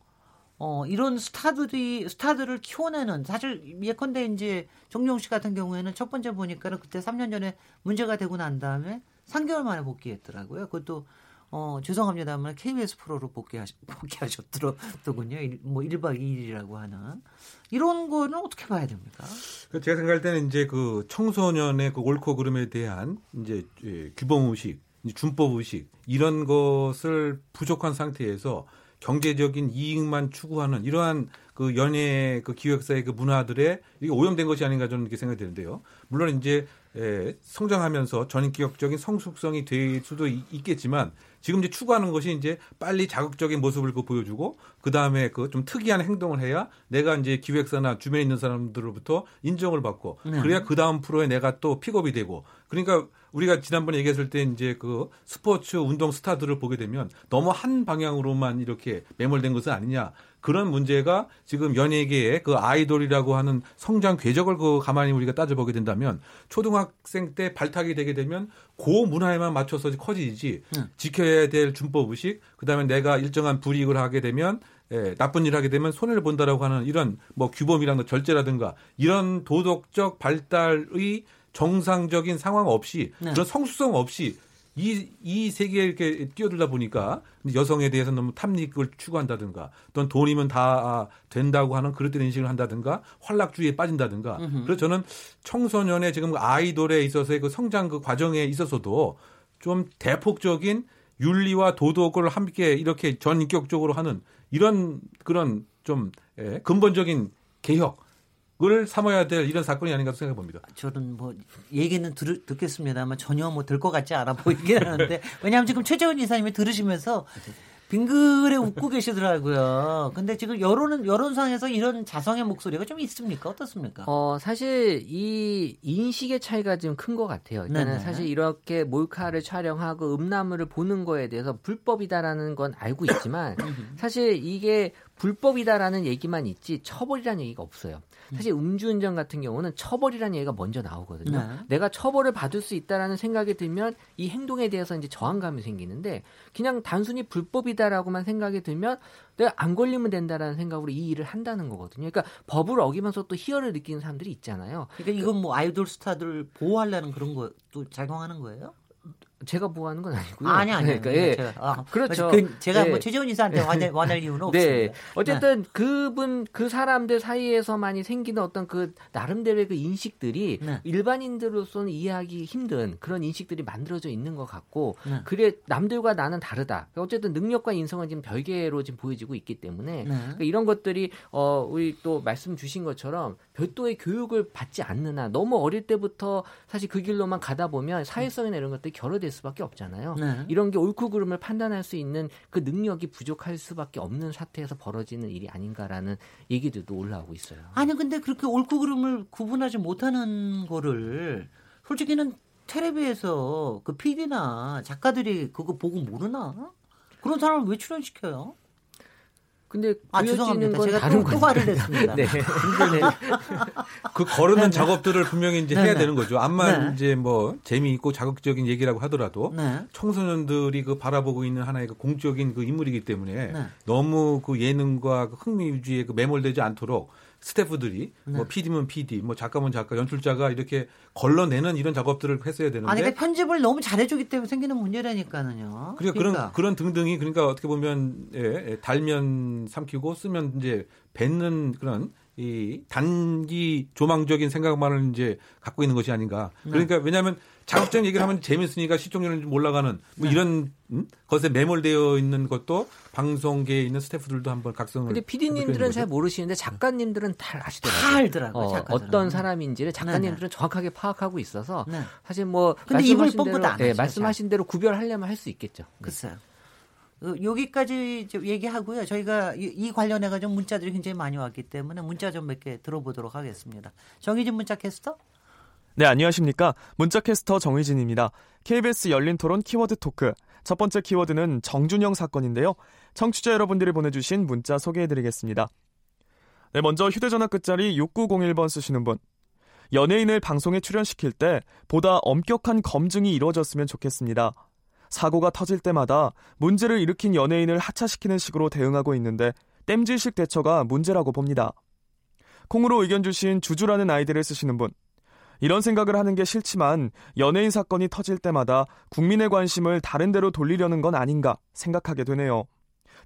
어 이런 스타들이 스타들을 키워내는 사실 예컨대 이제 정용 씨 같은 경우에는 첫 번째 보니까는 그때 3년 전에 문제가 되고 난 다음에 3개월 만에 복귀했더라고요. 그것도 어 죄송합니다만 KBS 프로로 복귀하시, 복귀하셨더군요. 일- 뭐 1박 2일이라고 하는 이런 거는 어떻게 봐야 됩니까? 그 제가 생각할 때는 이제 그 청소년의 그 옳고 그름에 대한 이제 예, 규범 의식, 준법 의식 이런 것을 부족한 상태에서 경제적인 이익만 추구하는 이러한 그 연예 그 기획사의 그 문화들에 이게 오염된 것이 아닌가 저는 이렇게 생각이 되는데요. 물론 이제 에, 성장하면서 전인기억적인 성숙성이 될 수도 있- 있겠지만 지금 이제 추구하는 것이 이제 빨리 자극적인 모습을 그 보여주고 그 다음에 그 좀 특이한 행동을 해야 내가 이제 기획사나 주변에 있는 사람들로부터 인정을 받고 네. 그래야 그 다음 프로에 내가 또 픽업이 되고 그러니까 우리가 지난번에 얘기했을 때 이제 그 스포츠 운동 스타들을 보게 되면 너무 한 방향으로만 이렇게 매몰된 것은 아니냐 그런 문제가 지금 연예계의 그 아이돌이라고 하는 성장 궤적을 그 가만히 우리가 따져보게 된다면 초등학생 때 발탁이 되게 되면 고 문화에만 맞춰서 커지지 네. 지켜야 될 준법 의식 그다음에 내가 일정한 불이익을 하게 되면 예, 나쁜 일을 하게 되면 손해를 본다라고 하는 이런 뭐 규범이라든가 절제라든가 이런 도덕적 발달의 정상적인 상황 없이 네. 그런 성수성 없이 이, 이 세계에 이렇게 뛰어들다 보니까 여성에 대해서 너무 탐닉을 추구한다든가 또는 돈이면 다 된다고 하는 그릇된 인식을 한다든가 활락주의에 빠진다든가 음흠. 그래서 저는 청소년의 지금 아이돌에 있어서의 그 성장 그 과정에 있어서도 좀 대폭적인 윤리와 도덕을 함께 이렇게 전인격적으로 하는 이런 그런 좀 예, 근본적인 개혁 을 삼아야 될 이런 사건이 아닌가 생각해 봅니다. 저는 뭐 얘기는 들, 듣겠습니다만 전혀 뭐될것 같지 않아 보이긴 하는데 왜냐하면 지금 최재훈 이사님이 들으시면서 빙그레 웃고 계시더라고요. 근데 지금 여론은 여론상에서 이런 자성의 목소리가 좀 있습니까? 어떻습니까? 어, 사실 이 인식의 차이가 좀큰것 같아요. 일단은 네네. 사실 이렇게 몰카를 촬영하고 음란물을 보는 거에 대해서 불법이다라는 건 알고 있지만 사실 이게 불법이다라는 얘기만 있지 처벌이라는 얘기가 없어요. 사실 음주운전 같은 경우는 처벌이라는 얘기가 먼저 나오거든요. 네. 내가 처벌을 받을 수 있다라는 생각이 들면 이 행동에 대해서 이제 저항감이 생기는데 그냥 단순히 불법이다라고만 생각이 들면 내가 안 걸리면 된다라는 생각으로 이 일을 한다는 거거든요. 그러니까 법을 어기면서 또 희열을 느끼는 사람들이 있잖아요. 그러니까 이건 뭐 아이돌 스타들 보호하려는 그런 것도 작용하는 거예요? 제가 보호하는 건 아니고요. 아니 아니. 그러니까 예. 제가, 아, 그렇죠. 그, 제가 예. 뭐 최재훈 이사한테 화낼, 화낼 이유는 없습니다. 네. 어쨌든 그분 그 사람들 사이에서만이 생기는 어떤 그 나름대로의 그 인식들이 네. 일반인들로서는 이해하기 힘든 그런 인식들이 만들어져 있는 것 같고 네. 그래 남들과 나는 다르다. 어쨌든 능력과 인성은 지금 별개로 지금 보여지고 있기 때문에 네. 그러니까 이런 것들이 어 우리 또 말씀 주신 것처럼 별도의 교육을 받지 않는 한 너무 어릴 때부터 사실 그 길로만 가다 보면 사회성이나 이런 것들이 결여될 수밖에 없잖아요. 네. 이런 게 옳고 그름을 판단할 수 있는 그 능력이 부족할 수밖에 없는 사태에서 벌어지는 일이 아닌가라는 얘기들도 올라오고 있어요. 아니 근데 그렇게 옳고 그름을 구분하지 못하는 거를 솔직히는 텔레비에서 그 PD나 작가들이 그거 보고 모르나? 그런 사람을 왜 출연시켜요? 근데 아 죄송합니다. 건 제가 다른 또, 또. 화를 냈습니다. 네. 네. 그 거르는 네. 작업들을 분명히 이제 네, 해야 네. 되는 거죠. 암만 네. 이제 뭐 재미있고 자극적인 얘기라고 하더라도 네. 청소년들이 그 바라보고 있는 하나의 그 공적인 그 인물이기 때문에 네. 너무 그 예능과 그 흥미 위주에 그 매몰되지 않도록 스태프들이 네. 뭐 PD면 PD, 뭐 작가면 작가, 연출자가 이렇게 걸러내는 이런 작업들을 했어야 되는데 아니, 그러니까 편집을 너무 잘해주기 때문에 생기는 문제라니까는요. 그러니까 그런 그런 등등이 그러니까 어떻게 보면 예, 예, 달면 삼키고 쓰면 이제 뱉는 그런 이 단기 조망적인 생각만을 이제 갖고 있는 것이 아닌가. 네. 그러니까 왜냐하면 자극적인 얘기를 하면 재밌으니까 시청률이 좀 올라가는 뭐 네. 이런 음? 것에 매몰되어 있는 것도 방송계에 있는 스태프들도 한번 각성을. 근데 PD님들은 잘 모르시는데 작가님들은 다 아시더라고요. 다 알더라고요, 어. 어떤 사람인지를 작가님들은 정확하게 파악하고 있어서 네. 사실 뭐 근데 입을 뻥긋 안 예, 하죠, 말씀하신 대로 구별하려면 할 수 있겠죠. 글쎄요. 어, 여기까지 얘기하고요. 저희가 이, 이 관련해 가지고 문자들이 굉장히 많이 왔기 때문에 문자 좀 몇 개 들어보도록 하겠습니다. 정희진 문자 캐스터? 네, 안녕하십니까. 문자캐스터 정의진입니다. KBS 열린 토론 키워드 토크. 첫 번째 키워드는 정준영 사건인데요. 청취자 여러분들이 보내주신 문자 소개해드리겠습니다. 네, 먼저 휴대전화 끝자리 6901번 쓰시는 분. 연예인을 방송에 출연시킬 때 보다 엄격한 검증이 이루어졌으면 좋겠습니다. 사고가 터질 때마다 문제를 일으킨 연예인을 하차시키는 식으로 대응하고 있는데 땜질식 대처가 문제라고 봅니다. 콩으로 의견 주신 주주라는 아이디를 쓰시는 분. 이런 생각을 하는 게 싫지만 연예인 사건이 터질 때마다 국민의 관심을 다른 데로 돌리려는 건 아닌가 생각하게 되네요.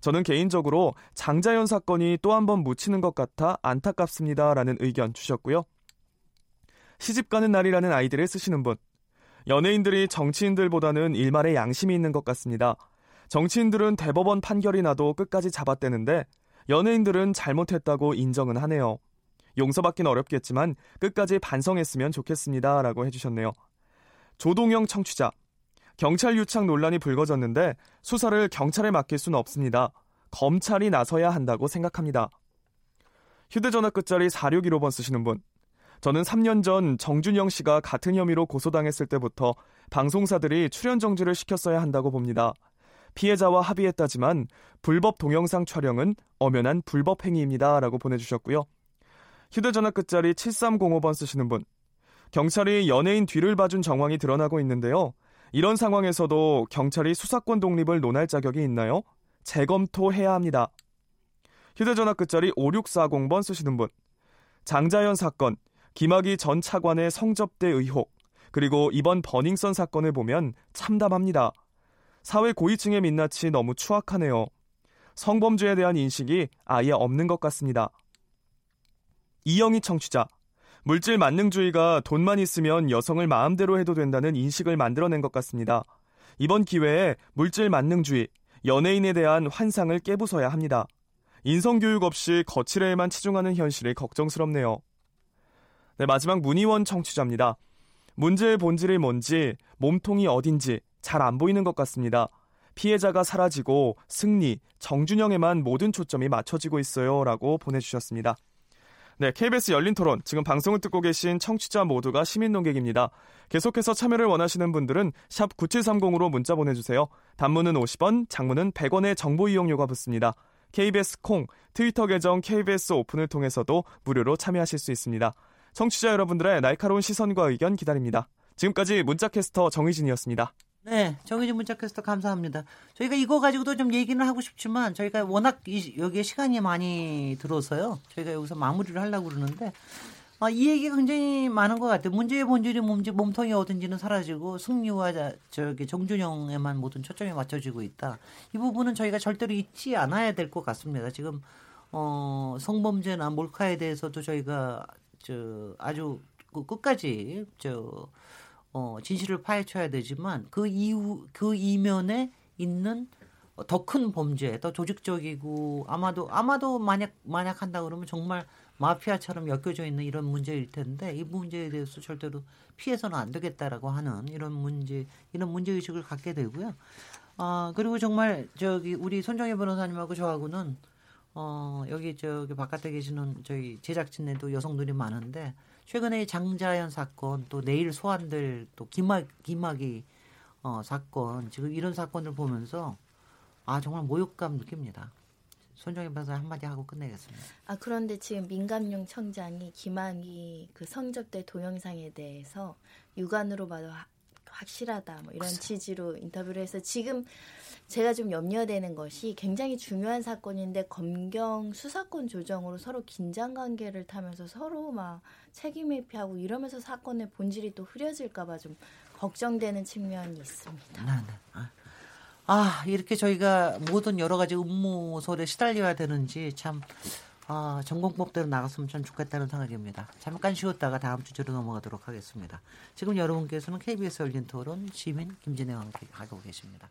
저는 개인적으로 장자연 사건이 또 한 번 묻히는 것 같아 안타깝습니다라는 의견 주셨고요. 시집 가는 날이라는 아이디를 쓰시는 분. 연예인들이 정치인들보다는 일말의 양심이 있는 것 같습니다. 정치인들은 대법원 판결이 나도 끝까지 잡아떼는데 연예인들은 잘못했다고 인정은 하네요. 용서받긴 어렵겠지만 끝까지 반성했으면 좋겠습니다. 라고 해주셨네요. 조동영 청취자. 경찰 유착 논란이 불거졌는데 수사를 경찰에 맡길 수는 없습니다. 검찰이 나서야 한다고 생각합니다. 휴대전화 끝자리 4615번 쓰시는 분. 저는 3년 전 정준영 씨가 같은 혐의로 고소당했을 때부터 방송사들이 출연 정지를 시켰어야 한다고 봅니다. 피해자와 합의했다지만 불법 동영상 촬영은 엄연한 불법 행위입니다. 라고 보내주셨고요. 휴대전화 끝자리 7305번 쓰시는 분. 경찰이 연예인 뒤를 봐준 정황이 드러나고 있는데요. 이런 상황에서도 경찰이 수사권 독립을 논할 자격이 있나요? 재검토해야 합니다. 휴대전화 끝자리 5640번 쓰시는 분. 장자연 사건, 김학의 전 차관의 성접대 의혹, 그리고 이번 버닝썬 사건을 보면 참담합니다. 사회 고위층의 민낯이 너무 추악하네요. 성범죄에 대한 인식이 아예 없는 것 같습니다. 이영희 청취자. 물질 만능주의가 돈만 있으면 여성을 마음대로 해도 된다는 인식을 만들어낸 것 같습니다. 이번 기회에 물질 만능주의, 연예인에 대한 환상을 깨부숴야 합니다. 인성교육 없이 거칠애에만 치중하는 현실이 걱정스럽네요. 네, 마지막 문희원 청취자입니다. 문제의 본질이 뭔지, 몸통이 어딘지 잘 안 보이는 것 같습니다. 피해자가 사라지고 승리, 정준영에만 모든 초점이 맞춰지고 있어요. 라고 보내주셨습니다. 네, KBS 열린 토론. 지금 방송을 듣고 계신 청취자 모두가 시민 농객입니다. 계속해서 참여를 원하시는 분들은 샵 9730으로 문자 보내주세요. 단문은 50원, 장문은 100원의 정보 이용료가 붙습니다. KBS 콩, 트위터 계정 KBS 오픈을 통해서도 무료로 참여하실 수 있습니다. 청취자 여러분들의 날카로운 시선과 의견 기다립니다. 지금까지 문자캐스터 정희진이었습니다. 네, 정희진 문자캐스터 감사합니다. 저희가 이거 가지고도 좀 얘기는 하고 싶지만 저희가 워낙 이, 여기에 시간이 많이 들어서요. 저희가 여기서 마무리를 하려고 그러는데 아, 이 얘기가 굉장히 많은 것 같아요. 문제의 본질이 뭔지 몸통이 어딘지는 사라지고 승리와 저기 정준영에만 모든 초점이 맞춰지고 있다. 이 부분은 저희가 절대로 잊지 않아야 될 것 같습니다. 지금 어, 성범죄나 몰카에 대해서도 저희가 저 아주 그 끝까지 저 어, 진실을 파헤쳐야 되지만 그 이후 그 이면에 있는 더 큰 범죄, 더 조직적이고 아마도 아마도 만약 만약 한다 그러면 정말 마피아처럼 엮여져 있는 이런 문제일 텐데 이 문제에 대해서 절대로 피해서는 안 되겠다라고 하는 이런 문제 이런 문제 의식을 갖게 되고요. 아 그리고 정말 저기 우리 손정혜 변호사님하고 저하고는 어 여기 저기 바깥에 계시는 저희 제작진에도 여성들이 많은데 최근에 장자연 사건 또 내일 소환될 또 김학 김학이 어 사건 지금 이런 사건을 보면서 아 정말 모욕감 느낍니다. 손정희 변호사 한마디 하고 끝내겠습니다. 아 그런데 지금 민감용 청장이 김학이 그 성접대 동영상에 대해서 육안으로 봐도 하, 확실하다 뭐 이런 취지로 인터뷰를 해서 지금 제가 좀 염려되는 것이 굉장히 중요한 사건인데 검경 수사권 조정으로 서로 긴장 관계를 타면서 서로 막 책임 회피하고 이러면서 사건의 본질이 또 흐려질까봐 좀 걱정되는 측면이 있습니다. 네, 네. 아. 아, 이렇게 저희가 모든 여러 가지 음모설에 시달려야 되는지 참, 아, 전공법대로 나갔으면 참 좋겠다는 생각입니다. 잠깐 쉬었다가 다음 주제로 넘어가도록 하겠습니다. 지금 여러분께서는 KBS 열린 토론 시민 김진애와 함께 하고 계십니다.